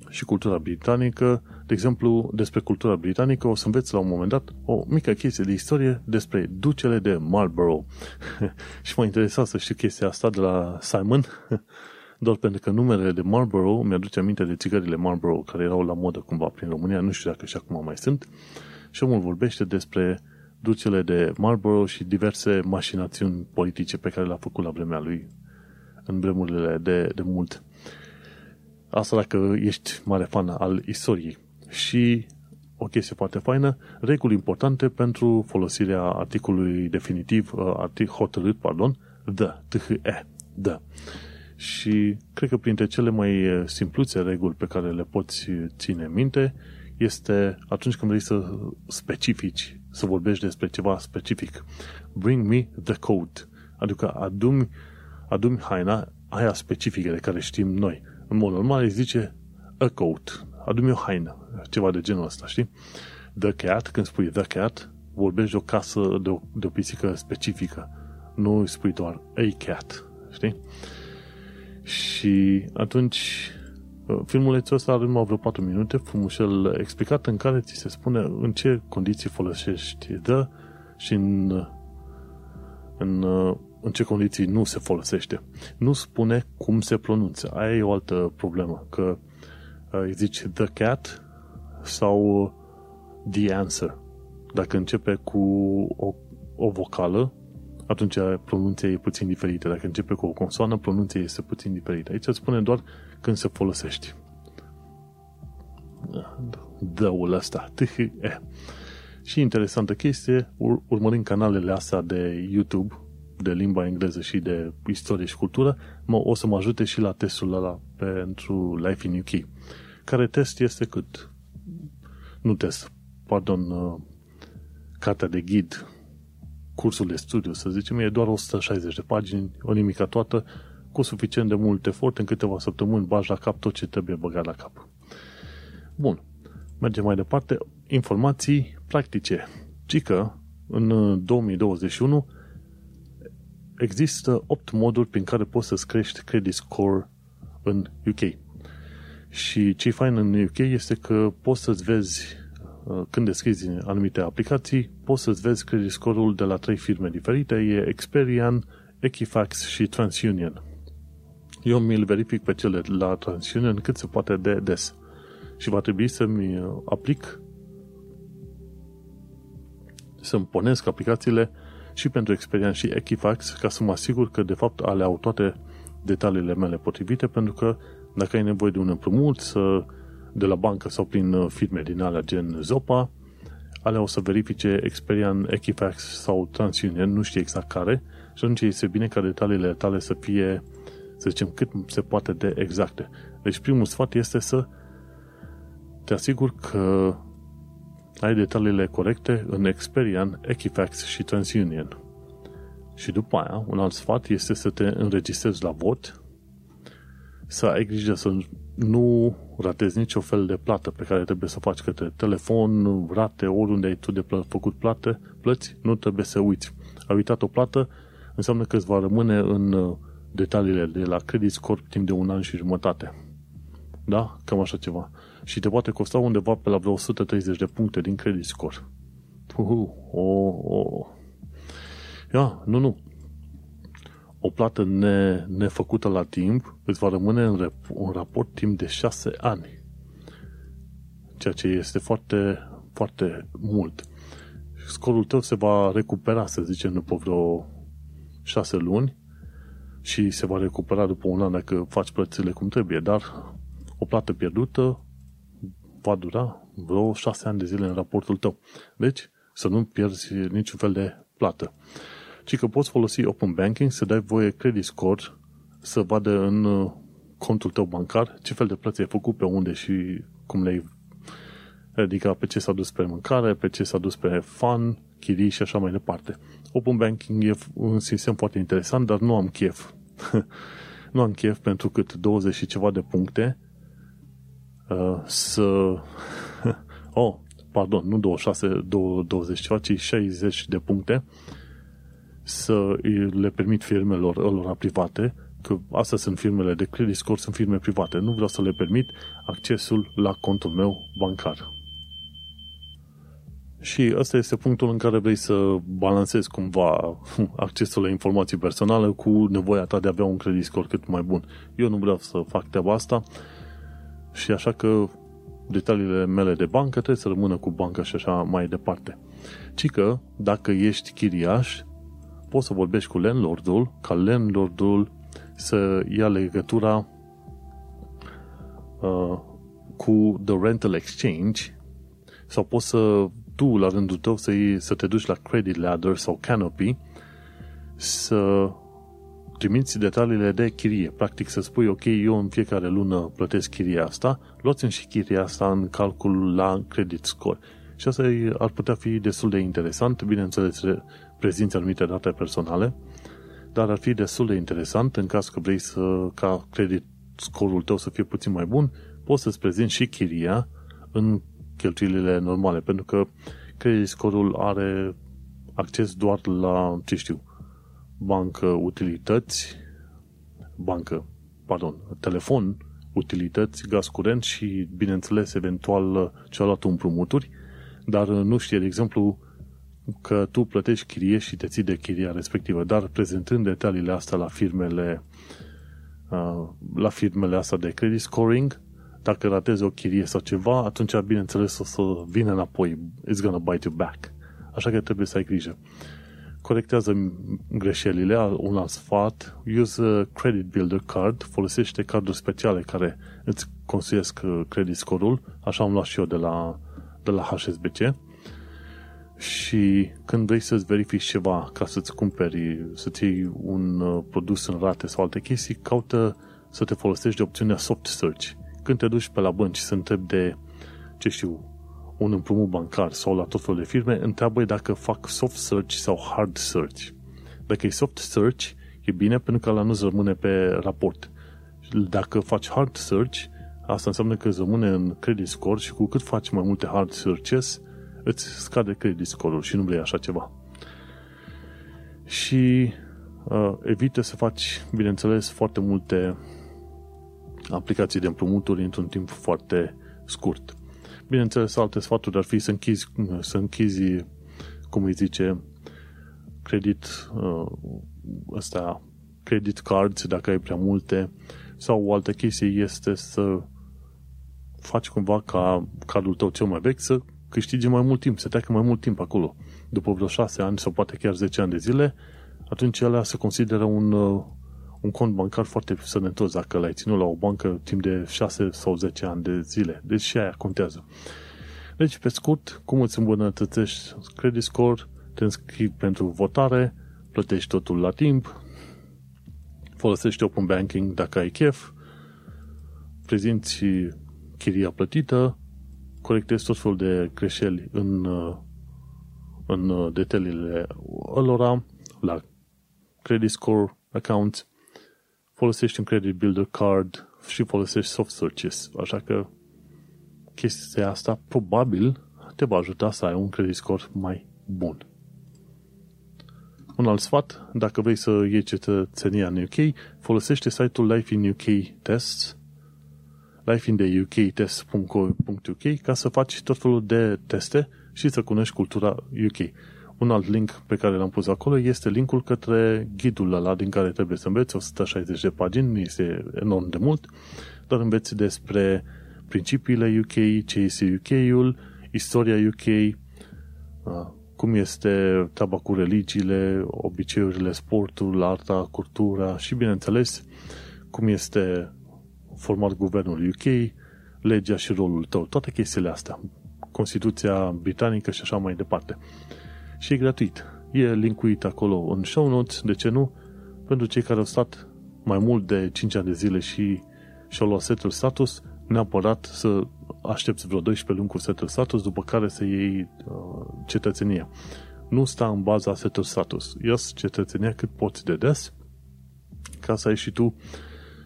și cultura britanică. De exemplu, despre cultura britanică o să înveți la un moment dat o mică chestie de istorie despre ducele de Marlborough. și m-a interesat să știu chestia asta de la Simon, doar pentru că numele de Marlborough mi-aduce aminte de țigările Marlborough care erau la modă cumva prin România, nu știu dacă și acum mai sunt. Și omul vorbește despre ducele de Marlborough și diverse mașinațiuni politice pe care le-a făcut la vremea lui în vremurile de, de mult. Asta dacă ești mare fan al istoriei. Și o chestie foarte faină, reguli importante pentru folosirea articolului definitiv, uh, artic, hotărât, pardon, the, t-h-e, the. Și cred că printre cele mai uh, simpluțe reguli pe care le poți ține minte este atunci când vrei să specifici, să vorbești despre ceva specific. Bring me the coat. Adică adumi adumi haina aia specifică de care știm noi. În mod normal îi zice a coat. Adumi o haină. Ceva de genul ăsta, știi? The cat, când spui the cat, vorbești de o casă, de o, de o pisică specifică. Nu îi spui doar a cat, știi? Și atunci filmulețul ăsta are numai vreo 4 minute, frumușel explicat, în care ți se spune în ce condiții folosești the și în, în în ce condiții nu se folosește. Nu spune cum se pronunță. Aia e o altă problemă, că uh, îi zici the cat sau the answer. Dacă începe cu o, o vocală, atunci pronunția e puțin diferită. Dacă începe cu o consoană, pronunția este puțin diferită. Aici îți spune doar când se folosește. Dăul ăsta. Eh. Și interesantă chestie, ur- urmărind canalele astea de YouTube, de limba engleză și de istorie și cultură, mă, o să mă ajute și la testul ăla pentru Life in UK. Care test este cât? Nu test, pardon, uh, cartea de ghid, cursul de studiu, să zicem, e doar 160 de pagini, o nimica toată, cu suficient de mult efort, în câteva săptămâni bagi la cap tot ce trebuie băgat la cap. Bun, mergem mai departe. Informații practice. Cică, în 2021, există 8 moduri prin care poți să-ți crești credit score în UK. Și ce fain în UK este că poți să-ți vezi, uh, când deschizi anumite aplicații, poți să-ți vezi credit score-ul de la trei firme diferite, e Experian, Equifax și TransUnion. Eu mi-l verific pe cele la TransUnion cât se poate de des. Și va trebui să-mi aplic să-mi ponesc aplicațiile și pentru Experian și Equifax ca să mă asigur că de fapt ale au toate detaliile mele potrivite pentru că dacă ai nevoie de un împrumut să, de la bancă sau prin uh, firme din alea gen Zopa, alea o să verifice Experian, Equifax sau TransUnion, nu știu exact care, și atunci este bine ca detaliile tale să fie, să zicem, cât se poate de exacte. Deci primul sfat este să te asiguri că ai detaliile corecte în Experian, Equifax și TransUnion. Și după aia, un alt sfat este să te înregistrezi la vot, să ai grijă să nu ratezi nicio fel de plată pe care trebuie să o faci către telefon, rate, oriunde ai tu de plă- făcut plată, plăți, nu trebuie să uiți. Ai uitat o plată, înseamnă că îți va rămâne în uh, detaliile de la credit score timp de un an și jumătate. Da? Cam așa ceva. Și te poate costa undeva pe la vreo 130 de puncte din credit score. Uhu, o, o. Ia, nu, nu. O plată ne, nefăcută la timp îți va rămâne în, rep, în raport timp de 6 ani. Ceea ce este foarte, foarte mult. Scorul tău se va recupera, să zicem, după vreo 6 luni și se va recupera după un an dacă faci plățile cum trebuie, dar o plată pierdută va dura vreo șase ani de zile în raportul tău. Deci, să nu pierzi niciun fel de plată. Ci că poți folosi Open Banking să dai voie credit score să vadă în uh, contul tău bancar ce fel de plăți ai făcut, pe unde și cum le-ai adică pe ce s-a dus pe mâncare, pe ce s-a dus pe fan, chirii și așa mai departe. Open Banking e un sistem foarte interesant, dar nu am chef. nu am chef pentru cât 20 și ceva de puncte uh, să... oh, pardon, nu 26, 20 ceva, ci 60 de puncte să le permit firmelor lor private, că astea sunt firmele de credit score, sunt firme private. Nu vreau să le permit accesul la contul meu bancar. Și ăsta este punctul în care vrei să balancezi cumva accesul la informații personale cu nevoia ta de a avea un credit score cât mai bun. Eu nu vreau să fac treaba asta și așa că detaliile mele de bancă trebuie să rămână cu banca și așa mai departe. Ci că dacă ești chiriaș, poți să vorbești cu landlordul, ca landlordul să ia legătura uh, cu The Rental Exchange sau poți să tu, la rândul tău, să, să te duci la Credit Ladder sau Canopy să trimiți detaliile de chirie. Practic să spui, ok, eu în fiecare lună plătesc chiria asta, luați și chiria asta în calcul la credit score. Și asta ar putea fi destul de interesant, bineînțeles prezinți anumite date personale, dar ar fi destul de interesant în caz că vrei să, ca credit scorul tău să fie puțin mai bun, poți să-ți prezinți și chiria în cheltuielile normale, pentru că credit scorul are acces doar la, ce știu, bancă, utilități, bancă, pardon, telefon, utilități, gaz curent și, bineînțeles, eventual cealaltă împrumuturi, dar nu știe, de exemplu, că tu plătești chirie și te ții de chiria respectivă, dar prezentând detaliile astea la firmele la firmele astea de credit scoring, dacă ratezi o chirie sau ceva, atunci, bineînțeles, o să vină înapoi. It's gonna bite you back. Așa că trebuie să ai grijă. Corectează greșelile, un alt sfat, use credit builder card, folosește carduri speciale care îți construiesc uh, credit score-ul, așa am luat și eu de la, de la HSBC și când vrei să-ți verifici ceva ca să-ți cumperi, să-ți iei un uh, produs în rate sau alte chestii, caută să te folosești de opțiunea soft search. Când te duci pe la bănci să întrebi de, ce știu, un împrumut bancar sau la tot felul de firme, întreabă dacă fac soft search sau hard search. Dacă e soft search, e bine pentru că la nu-ți rămâne pe raport. Dacă faci hard search, asta înseamnă că îți rămâne în credit score și cu cât faci mai multe hard searches, îți scade credit score-ul și nu vrei așa ceva. Și uh, evită să faci, bineînțeles, foarte multe aplicații de împrumuturi într-un timp foarte scurt. Bineînțeles, alte sfaturi ar fi să închizi, să închizi cum îi zice, credit uh, ăsta, credit cards, dacă ai prea multe, sau o altă chestie este să faci cumva ca cardul tău cel mai vechi să câștige mai mult timp, să treacă mai mult timp acolo. După vreo 6 ani sau poate chiar 10 ani de zile, atunci alea se consideră un, uh, un cont bancar foarte sănătos dacă l-ai ținut la o bancă timp de 6 sau 10 ani de zile. Deci și aia contează. Deci, pe scurt, cum îți îmbunătățești credit score, te înscrii pentru votare, plătești totul la timp, folosești open banking dacă ai chef, prezinți chiria plătită, corectezi tot felul de greșeli în, în detaliile lor la credit score accounts, folosești un credit builder card și folosești soft searches. Așa că chestia asta probabil te va ajuta să ai un credit score mai bun. Un alt sfat, dacă vrei să iei cetățenia în UK, folosește site-ul Life in UK Tests, lifeintheuktests.co.uk ca să faci tot felul de teste și să cunoști cultura UK. Un alt link pe care l-am pus acolo este linkul către ghidul ăla din care trebuie să înveți 160 de pagini, este enorm de mult, dar înveți despre principiile UK, ce este UK-ul, istoria UK, cum este treaba cu religiile, obiceiurile, sportul, arta, cultura și, bineînțeles, cum este format guvernul UK, legea și rolul tău, toate chestiile astea, Constituția britanică și așa mai departe. Și e gratuit. E linkuit acolo în show notes, de ce nu? Pentru cei care au stat mai mult de 5 ani de zile și și-au luat setul status, neapărat să aștepți vreo 12 luni cu setul status, după care să iei uh, cetățenia. Nu sta în baza setul status. Ia cetățenia cât poți de des, ca să ai și tu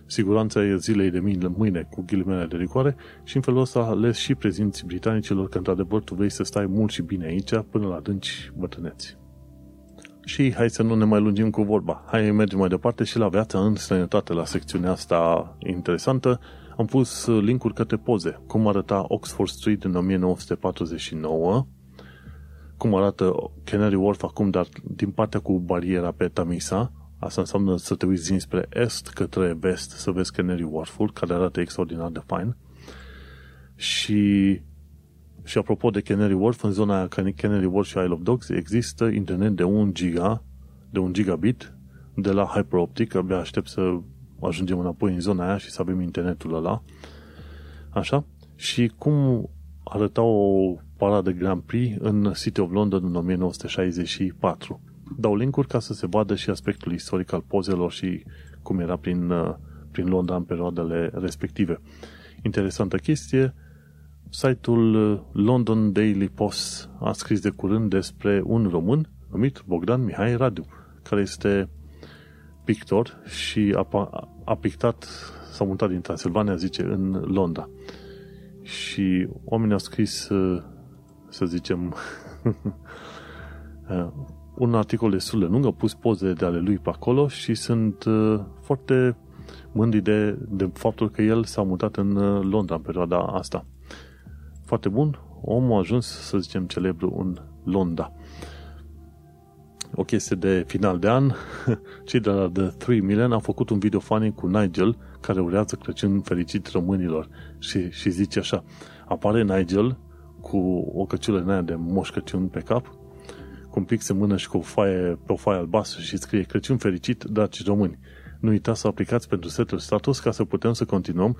siguranța e zilei de mâine, mâine cu ghilimele de rigoare și în felul ăsta le și prezinți britanicilor că într-adevăr tu vrei să stai mult și bine aici până la dânci bătrâneți. Și hai să nu ne mai lungim cu vorba. Hai mergem mai departe și la viața în străinătate, la secțiunea asta interesantă. Am pus linkuri către poze. Cum arăta Oxford Street în 1949, cum arată Canary Wharf acum, dar din partea cu bariera pe Tamisa, Asta înseamnă să te uiți dinspre est către vest să vezi Canary Wharf-ul, care arată extraordinar de fain. Și, și apropo de Canary Wharf, în zona aia Canary Wharf și Isle of Dogs există internet de 1 giga, de 1 gigabit de la Hyperoptic. Abia aștept să ajungem înapoi în zona aia și să avem internetul ăla. Așa? Și cum arăta o paradă Grand Prix în City of London în 1964 dau linkuri ca să se vadă și aspectul istoric al pozelor și cum era prin, uh, prin Londra în perioadele respective. Interesantă chestie, site-ul uh, London Daily Post a scris de curând despre un român numit Bogdan Mihai Radu, care este pictor și a, a pictat, s-a mutat din Transilvania, zice, în Londra. Și oamenii au scris, uh, să zicem, un articol destul de lung, au pus poze de ale lui pe acolo și sunt uh, foarte mândri de, de faptul că el s-a mutat în uh, Londra în perioada asta. Foarte bun, omul a ajuns, să zicem, celebru în Londra. O chestie de final de an, cei de la The 3 Million au făcut un video funny cu Nigel care urează Crăciun fericit românilor și, și zice așa, apare Nigel cu o căciulă în aia de moș Crăciun pe cap cu un pix în mână și cu o foaie, pe o foaie albastră și scrie Crăciun fericit, dragi români. Nu uitați să aplicați pentru setul status ca să putem să continuăm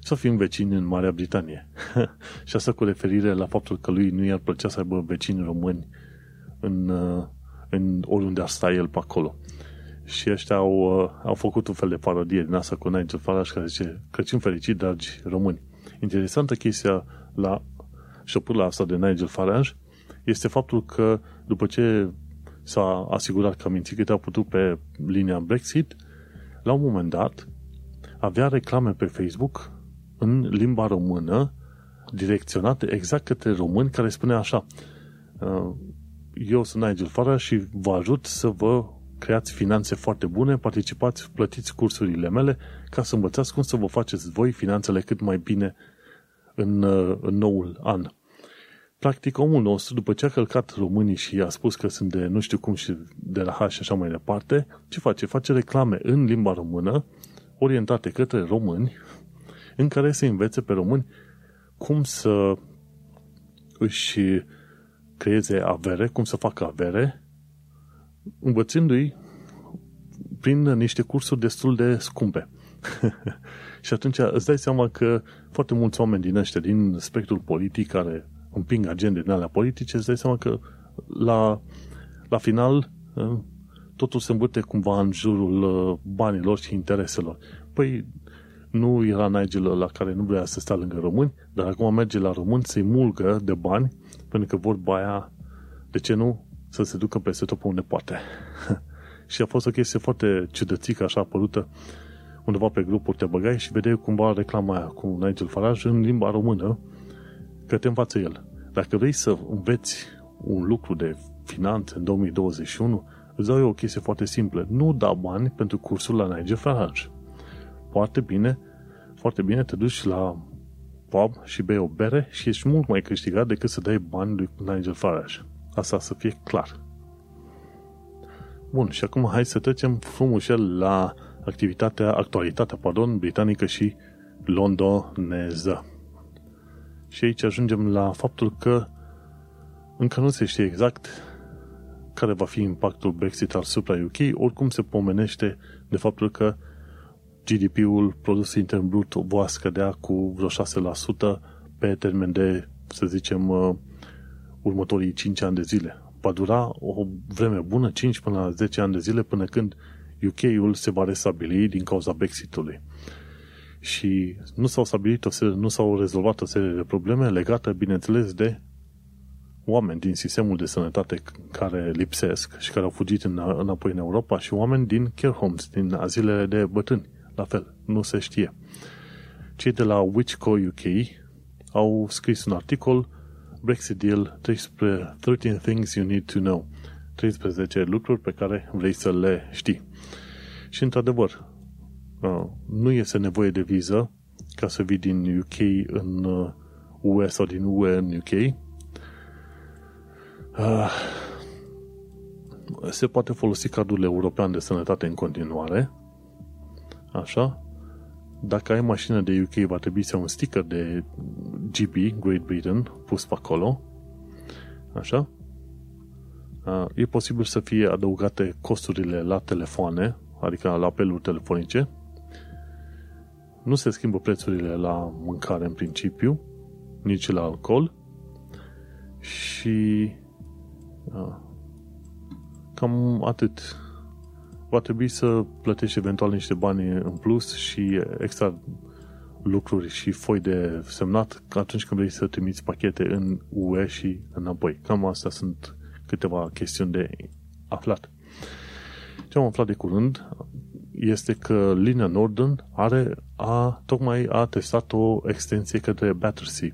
să fim vecini în Marea Britanie. și asta cu referire la faptul că lui nu i-ar plăcea să aibă vecini români în, uh, în oriunde ar sta el pe acolo. Și ăștia au, uh, au făcut un fel de parodie din asta cu Nigel Farage care zice Crăciun fericit, dragi români. Interesantă chestia la șopârla asta de Nigel Farage este faptul că după ce s-a asigurat că a mințit cât a putut pe linia Brexit, la un moment dat avea reclame pe Facebook în limba română direcționate exact către români care spune așa uh, eu sunt Nigel Farage și vă ajut să vă creați finanțe foarte bune, participați, plătiți cursurile mele ca să învățați cum să vă faceți voi finanțele cât mai bine în, uh, în noul an. Practic, omul nostru, după ce a călcat românii și a spus că sunt de nu știu cum și de la H și așa mai departe, ce face? Face reclame în limba română, orientate către români, în care se învețe pe români cum să își creeze avere, cum să facă avere, învățându-i prin niște cursuri destul de scumpe. și atunci îți dai seama că foarte mulți oameni din ăștia, din spectrul politic, care împing agende din alea politice, îți dai seama că la, la final ă, totul se învârte cumva în jurul ă, banilor și intereselor. Păi nu era Nigel la care nu vrea să stea lângă români, dar acum merge la români să-i mulgă de bani, pentru că vorba aia, de ce nu, să se ducă peste tot pe unde poate. și a fost o chestie foarte ciudățică, așa apărută undeva pe grupuri te băgai și vedeai cumva reclama aia cu Nigel Farage în limba română, că te învață el. Dacă vrei să înveți un lucru de finanțe în 2021, îți dau eu o chestie foarte simplă. Nu da bani pentru cursul la Nigel Farage. Foarte bine, foarte bine te duci la pub și bei o bere și ești mult mai câștigat decât să dai bani lui Nigel Farage. Asta să fie clar. Bun, și acum hai să trecem frumușel la activitatea, actualitatea, pardon, britanică și londoneză. Și aici ajungem la faptul că încă nu se știe exact care va fi impactul Brexit asupra UK, oricum se pomenește de faptul că GDP-ul, produs intern brut, va scădea cu vreo 6% pe termen de, să zicem, uh, următorii 5 ani de zile. Va dura o vreme bună, 5 până la 10 ani de zile, până când UK-ul se va restabili din cauza Brexitului. Și nu s-au stabilit o serie, nu s-au rezolvat o serie de probleme legate, bineînțeles, de oameni din sistemul de sănătate care lipsesc și care au fugit în, înapoi în Europa și oameni din care homes, din azilele de bătrâni. La fel, nu se știe. Cei de la Witchco UK au scris un articol Brexit Deal 13 Things You Need to Know 13 lucruri pe care vrei să le știi. Și într-adevăr, uh, nu este nevoie de viză ca să vii din UK în UE uh, sau din UE în UK. Uh, se poate folosi cardul european de sănătate în continuare. Așa. Dacă ai mașină de UK, va trebui să ai un sticker de GB, Great Britain, pus pe acolo. Așa. E posibil să fie adăugate costurile la telefoane, adică la apeluri telefonice. Nu se schimbă prețurile la mâncare în principiu, nici la alcool. Și cam atât. Va trebui să plătești eventual niște bani în plus și extra lucruri și foi de semnat atunci când vrei să trimiți pachete în UE și înapoi. Cam astea sunt câteva chestiuni de aflat. Ce am aflat de curând este că linia Northern are, a, tocmai a testat o extensie către Battersea.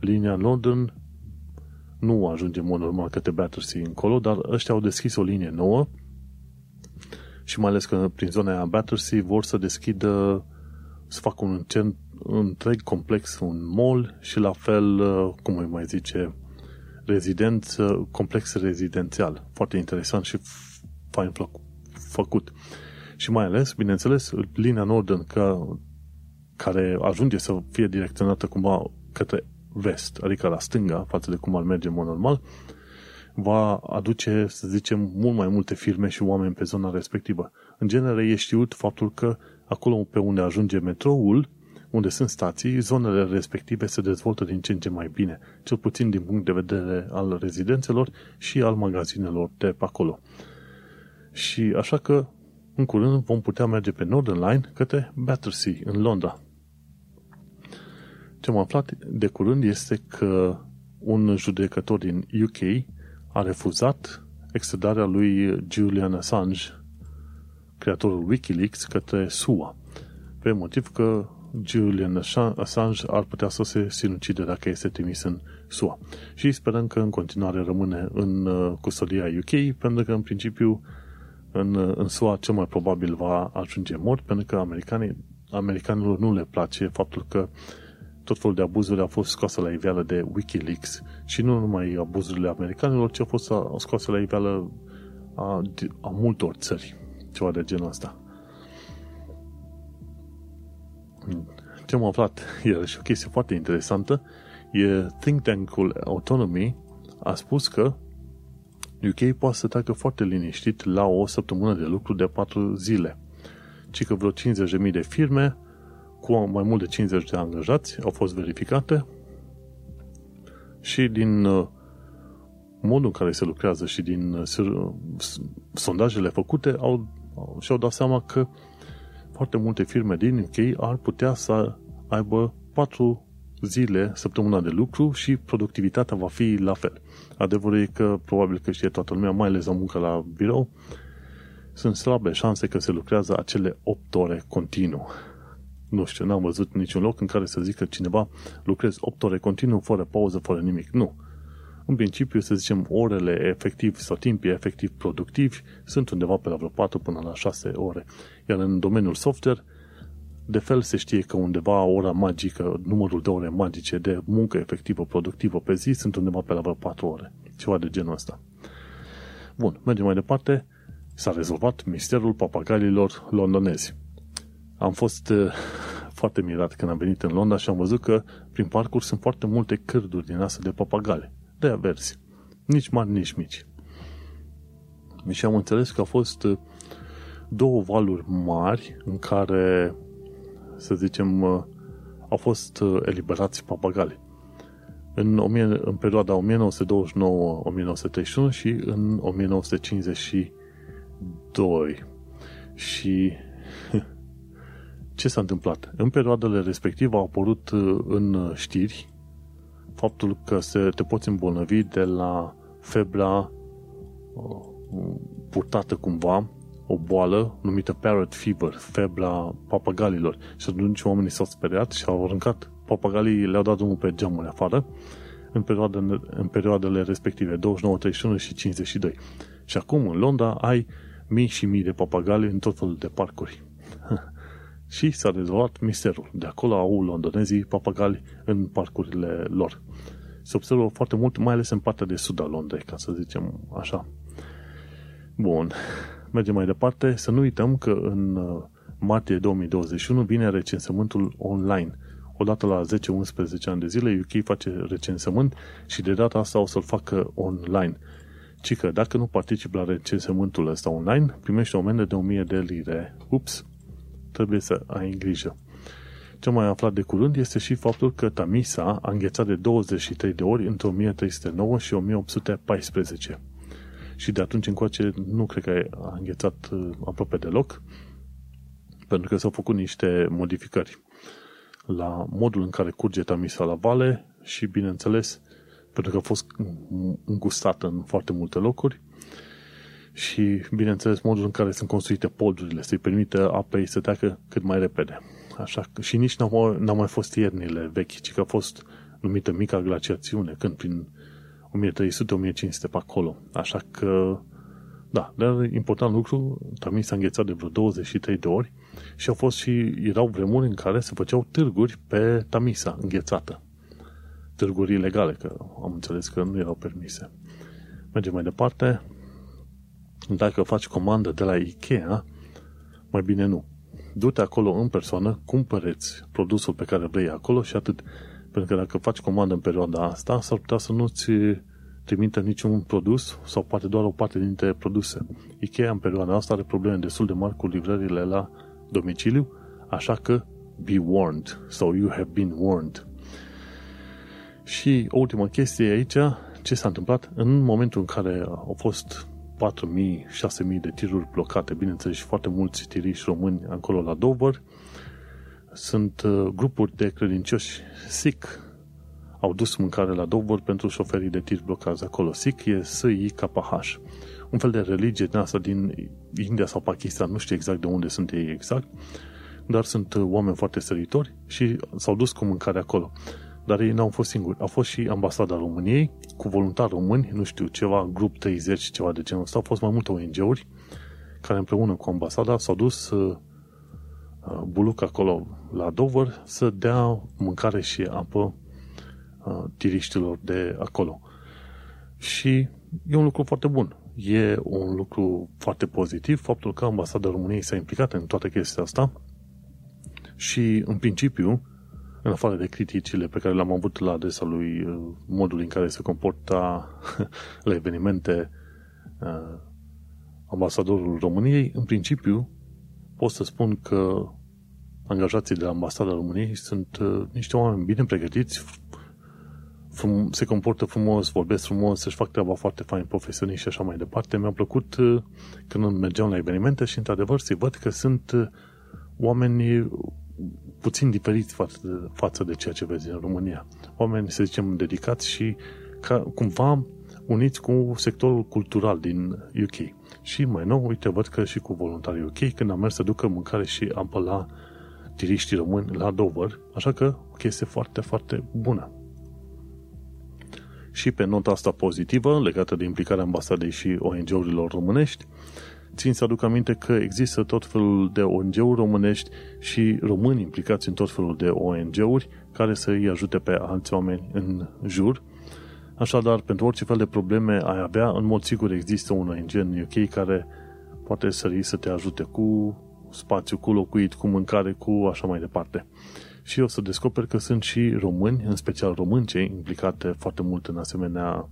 Linia Northern nu ajunge în mod normal către Battersea încolo, dar ăștia au deschis o linie nouă și mai ales că prin zona aia Battersea vor să deschidă să facă un, cent, un întreg complex, un mall și la fel, cum îi mai zice, rezidență, complex rezidențial. Foarte interesant și fain făcut. Și mai ales, bineînțeles, linia Northern ca, care ajunge să fie direcționată cumva către vest, adică la stânga, față de cum ar merge în mod normal, va aduce, să zicem, mult mai multe firme și oameni pe zona respectivă. În genere e știut faptul că acolo pe unde ajunge metroul, unde sunt stații, zonele respective se dezvoltă din ce în ce mai bine, cel puțin din punct de vedere al rezidențelor și al magazinelor de pe acolo. Și așa că, în curând, vom putea merge pe Northern Line către Battersea, în Londra. Ce am aflat de curând este că un judecător din UK a refuzat extradarea lui Julian Assange, creatorul Wikileaks, către SUA, pe motiv că Julian Assange ar putea să se sinucide dacă este trimis în SUA. Și sperăm că în continuare rămâne în uh, custodia UK, pentru că în principiu în, uh, în SUA cel mai probabil va ajunge mort, pentru că americanii, americanilor nu le place faptul că tot felul de abuzuri au fost scoase la iveală de Wikileaks și nu numai abuzurile americanilor, ci au fost scoase la iveală a, a multor țări, ceva de genul ăsta. Ce am aflat iarăși o chestie foarte interesantă e think tank-ul Autonomy a spus că UK poate să treacă foarte liniștit la o săptămână de lucru de 4 zile. Ci că vreo 50.000 de firme cu mai mult de 50 de angajați au fost verificate și din uh, modul în care se lucrează și din uh, sondajele făcute au, și-au dat seama că foarte multe firme din UK ar putea să aibă 4 zile săptămâna de lucru și productivitatea va fi la fel. Adevărul e că probabil că știe toată lumea, mai ales la muncă la birou, sunt slabe șanse că se lucrează acele 8 ore continuu nu știu, n-am văzut niciun loc în care să zică cineva lucrez 8 ore continuu, fără pauză, fără nimic. Nu. În principiu, să zicem, orele efectiv sau timpii efectiv productivi sunt undeva pe la vreo 4 până la 6 ore. Iar în domeniul software, de fel se știe că undeva ora magică, numărul de ore magice de muncă efectivă, productivă pe zi sunt undeva pe la vreo 4 ore. Ceva de genul ăsta. Bun, mergem mai departe. S-a rezolvat misterul papagalilor londonezi. Am fost uh, foarte mirat când am venit în Londra și am văzut că prin parcuri sunt foarte multe cârduri din astea de papagale, de aversi. Nici mari, nici mici. Și am înțeles că au fost uh, două valuri mari în care, să zicem, uh, au fost eliberați papagale. În, în perioada 1929-1931 și în 1952. Și ce s-a întâmplat? În perioadele respective au apărut uh, în știri faptul că se, te poți îmbolnăvi de la febra uh, purtată cumva, o boală numită parrot fever, febra papagalilor. Și atunci oamenii s-au speriat și au aruncat papagalii, le-au dat drumul pe geamuri afară în, perioadele, în perioadele respective, 29, 31 și 52. Și acum în Londra ai mii și mii de papagali în tot felul de parcuri. și s-a rezolvat misterul. De acolo au londonezii papagali în parcurile lor. Se observă foarte mult, mai ales în partea de sud a Londrei, ca să zicem așa. Bun, mergem mai departe. Să nu uităm că în uh, martie 2021 vine recensământul online. Odată la 10-11 ani de zile, UK face recensământ și de data asta o să-l facă online. Ci că dacă nu participi la recensământul ăsta online, primești o amendă de 1000 de lire. Ups, trebuie să ai grijă. Ce mai aflat de curând este și faptul că Tamisa a înghețat de 23 de ori între 1309 și 1814. Și de atunci încoace nu cred că a înghețat uh, aproape deloc, pentru că s-au făcut niște modificări la modul în care curge Tamisa la vale și, bineînțeles, pentru că a fost îngustată în foarte multe locuri, și, bineînțeles, modul în care sunt construite podurile, să-i permită apei să treacă cât mai repede. Așa că, și nici n-au, n-au mai fost iernile vechi, ci că a fost numită mica glaciațiune, când prin 1300-1500 pe acolo. Așa că, da, dar important lucru, Tamis s-a înghețat de vreo 23 de ori și au fost și, erau vremuri în care se făceau târguri pe Tamisa înghețată. Târguri ilegale, că am înțeles că nu erau permise. Mergem mai departe dacă faci comandă de la Ikea, mai bine nu. Du-te acolo în persoană, cumpăreți produsul pe care vrei acolo și atât. Pentru că dacă faci comandă în perioada asta, s-ar putea să nu-ți trimită niciun produs sau poate doar o parte dintre produse. Ikea în perioada asta are probleme destul de mari cu livrările la domiciliu, așa că be warned sau you have been warned. Și o ultimă chestie aici, ce s-a întâmplat în momentul în care au fost 4.000-6.000 de tiruri blocate, bineînțeles și foarte mulți tiriști români acolo la Dover, sunt uh, grupuri de credincioși Sikh au dus mâncare la Dover pentru șoferii de tir blocați acolo. Sikh e S-I-K-H. Un fel de religie din asta din India sau Pakistan, nu știu exact de unde sunt ei exact, dar sunt uh, oameni foarte săritori și s-au dus cu mâncare acolo. Dar ei n-au fost singuri. A fost și ambasada României, cu voluntari români, nu știu, ceva, grup 30, ceva de genul ăsta. Au fost mai multe ONG-uri care împreună cu ambasada s-au dus uh, uh, buluc acolo la Dover să dea mâncare și apă uh, tiriștilor de acolo. Și e un lucru foarte bun. E un lucru foarte pozitiv faptul că ambasada României s-a implicat în toată chestia asta și, în principiu, în afară de criticile pe care le-am avut la adresa lui uh, modul în care se comporta la evenimente uh, ambasadorul României, în principiu pot să spun că angajații de la ambasada României sunt uh, niște oameni bine pregătiți, frum- se comportă frumos, vorbesc frumos, să-și fac treaba foarte fain, profesioniști și așa mai departe. Mi-a plăcut când mergeam la evenimente și, într-adevăr, se văd că sunt oameni puțin diferiți față de, față de ceea ce vezi în România. Oameni, să zicem, dedicați și ca, cumva uniți cu sectorul cultural din UK. Și mai nou, uite, văd că și cu voluntarii UK, când am mers să ducă mâncare și apă la tiriștii români la Dover, așa că o chestie foarte, foarte bună. Și pe nota asta pozitivă, legată de implicarea ambasadei și ONG-urilor românești, țin să aduc aminte că există tot felul de ONG-uri românești și români implicați în tot felul de ONG-uri care să îi ajute pe alți oameni în jur. Așadar, pentru orice fel de probleme ai avea, în mod sigur există un ONG în UK care poate sări să te ajute cu spațiu, cu locuit, cu mâncare, cu așa mai departe. Și o să descoper că sunt și români, în special români, cei implicate foarte mult în asemenea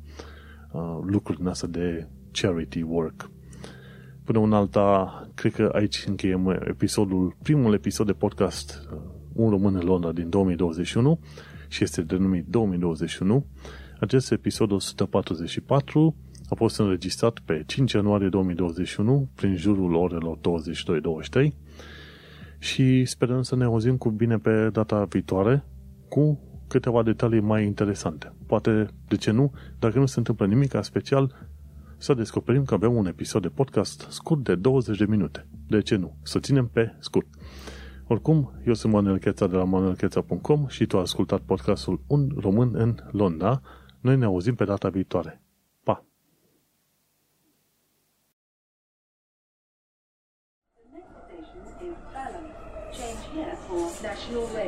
uh, lucruri din asta de charity work. Până un alta, cred că aici încheiem episodul, primul episod de podcast uh, Un român în Londra din 2021 și este denumit 2021. Acest episod 144 a fost înregistrat pe 5 ianuarie 2021 prin jurul orelor 22-23 și sperăm să ne auzim cu bine pe data viitoare cu câteva detalii mai interesante. Poate, de ce nu, dacă nu se întâmplă nimic special, să descoperim că avem un episod de podcast scurt de 20 de minute. De ce nu? Să ținem pe scurt. Oricum, eu sunt Manuel Cheța de la manuelcheța.com și tu ai ascultat podcastul Un român în Londra. Noi ne auzim pe data viitoare. Change here